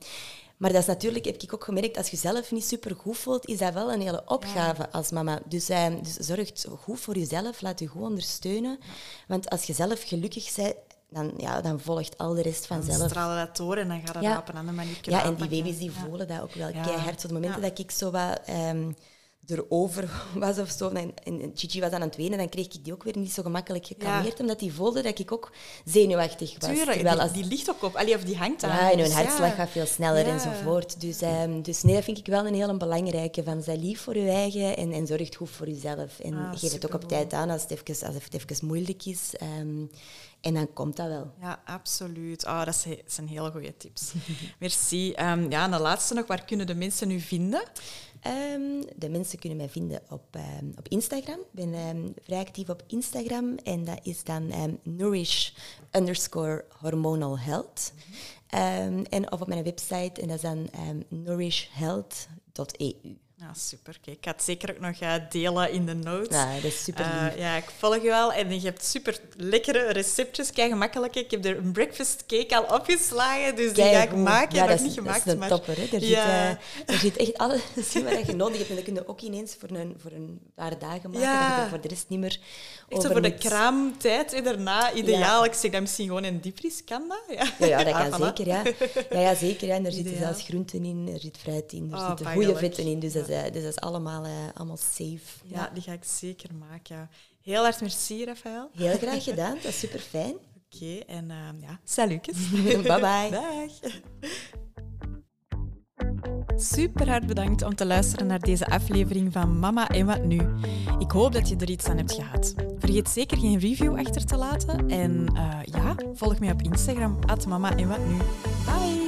maar dat is natuurlijk, heb ik ook gemerkt, als je zelf niet super goed voelt, is dat wel een hele opgave als mama. Dus, uh, dus zorg goed voor jezelf, laat je goed ondersteunen. Want als je zelf gelukkig bent, dan, ja, dan volgt al de rest vanzelf. Dan stralen dat door en dan gaat het ja. op een andere manier Ja, en die baby's die voelen dat ook wel keihard. Op het moment dat ik zo wat... Um, erover was of zo. En, en Gigi was aan het wenen, dan kreeg ik die ook weer niet zo gemakkelijk gekalmeerd, omdat die voelde dat ik ook zenuwachtig was. Tuurlijk, die, als... die ligt ook op, allee, of die hangt aan. Ja, en hun dus hartslag gaat veel sneller enzovoort. Dus, um, dus nee, dat vind ik wel een hele belangrijke. Van, zij lief voor je eigen en, en zorg goed voor jezelf. En ah, geef het ook op tijd aan als het even, als het even moeilijk is. Um, en dan komt dat wel. Ja, absoluut. Oh, dat, zijn hele goede tips. Merci. Um, ja, en de laatste nog, waar kunnen de mensen nu vinden? Um, de mensen kunnen mij vinden op, um, op Instagram. Ik ben um, vrij actief op Instagram en dat is dan nourish underscore hormonal health. en of op mijn website en dat is dan nourishhealth.eu. Ja, super. Kijk, ik ga het zeker ook nog uh, delen in de notes. Ja, dat is super uh, ja, ik volg je wel. En je hebt super lekkere receptjes, kijk gemakkelijk. Ik heb er een breakfast cake al opgeslagen, dus die ga ik maken. Ja, dat is, niet gemaakt, dat is een topper. Hè. Er, ja. zit, uh, er zit echt alles in wat je nodig hebt. En dat kun je ook ineens voor een, voor een paar dagen maken. Ja. Dat voor de rest niet meer Echt voor de kraamtijd en daarna ideaal. Ik zeg dat misschien gewoon in diepvries. Kan dat? Ja, ja, ja dat ah, kan zeker. Ja. Ja, ja, zeker. Ja. En er zitten zelfs groenten in, er zit fruit in, er oh, zitten goede vetten in. Dus dat, is, dus dat is allemaal, uh, allemaal safe. Ja, die ga ik zeker maken. Ja. Heel erg merci, Rafael. Heel graag gedaan. Dat is super fijn. Oké, en uh, ja, salutjes. bye bye. Dag. Super hard bedankt om te luisteren naar deze aflevering van Mama en wat nu. Ik hoop dat je er iets aan hebt gehad. Vergeet zeker geen review achter te laten en uh, ja, volg mij op Instagram at mama en wat nu. Bye!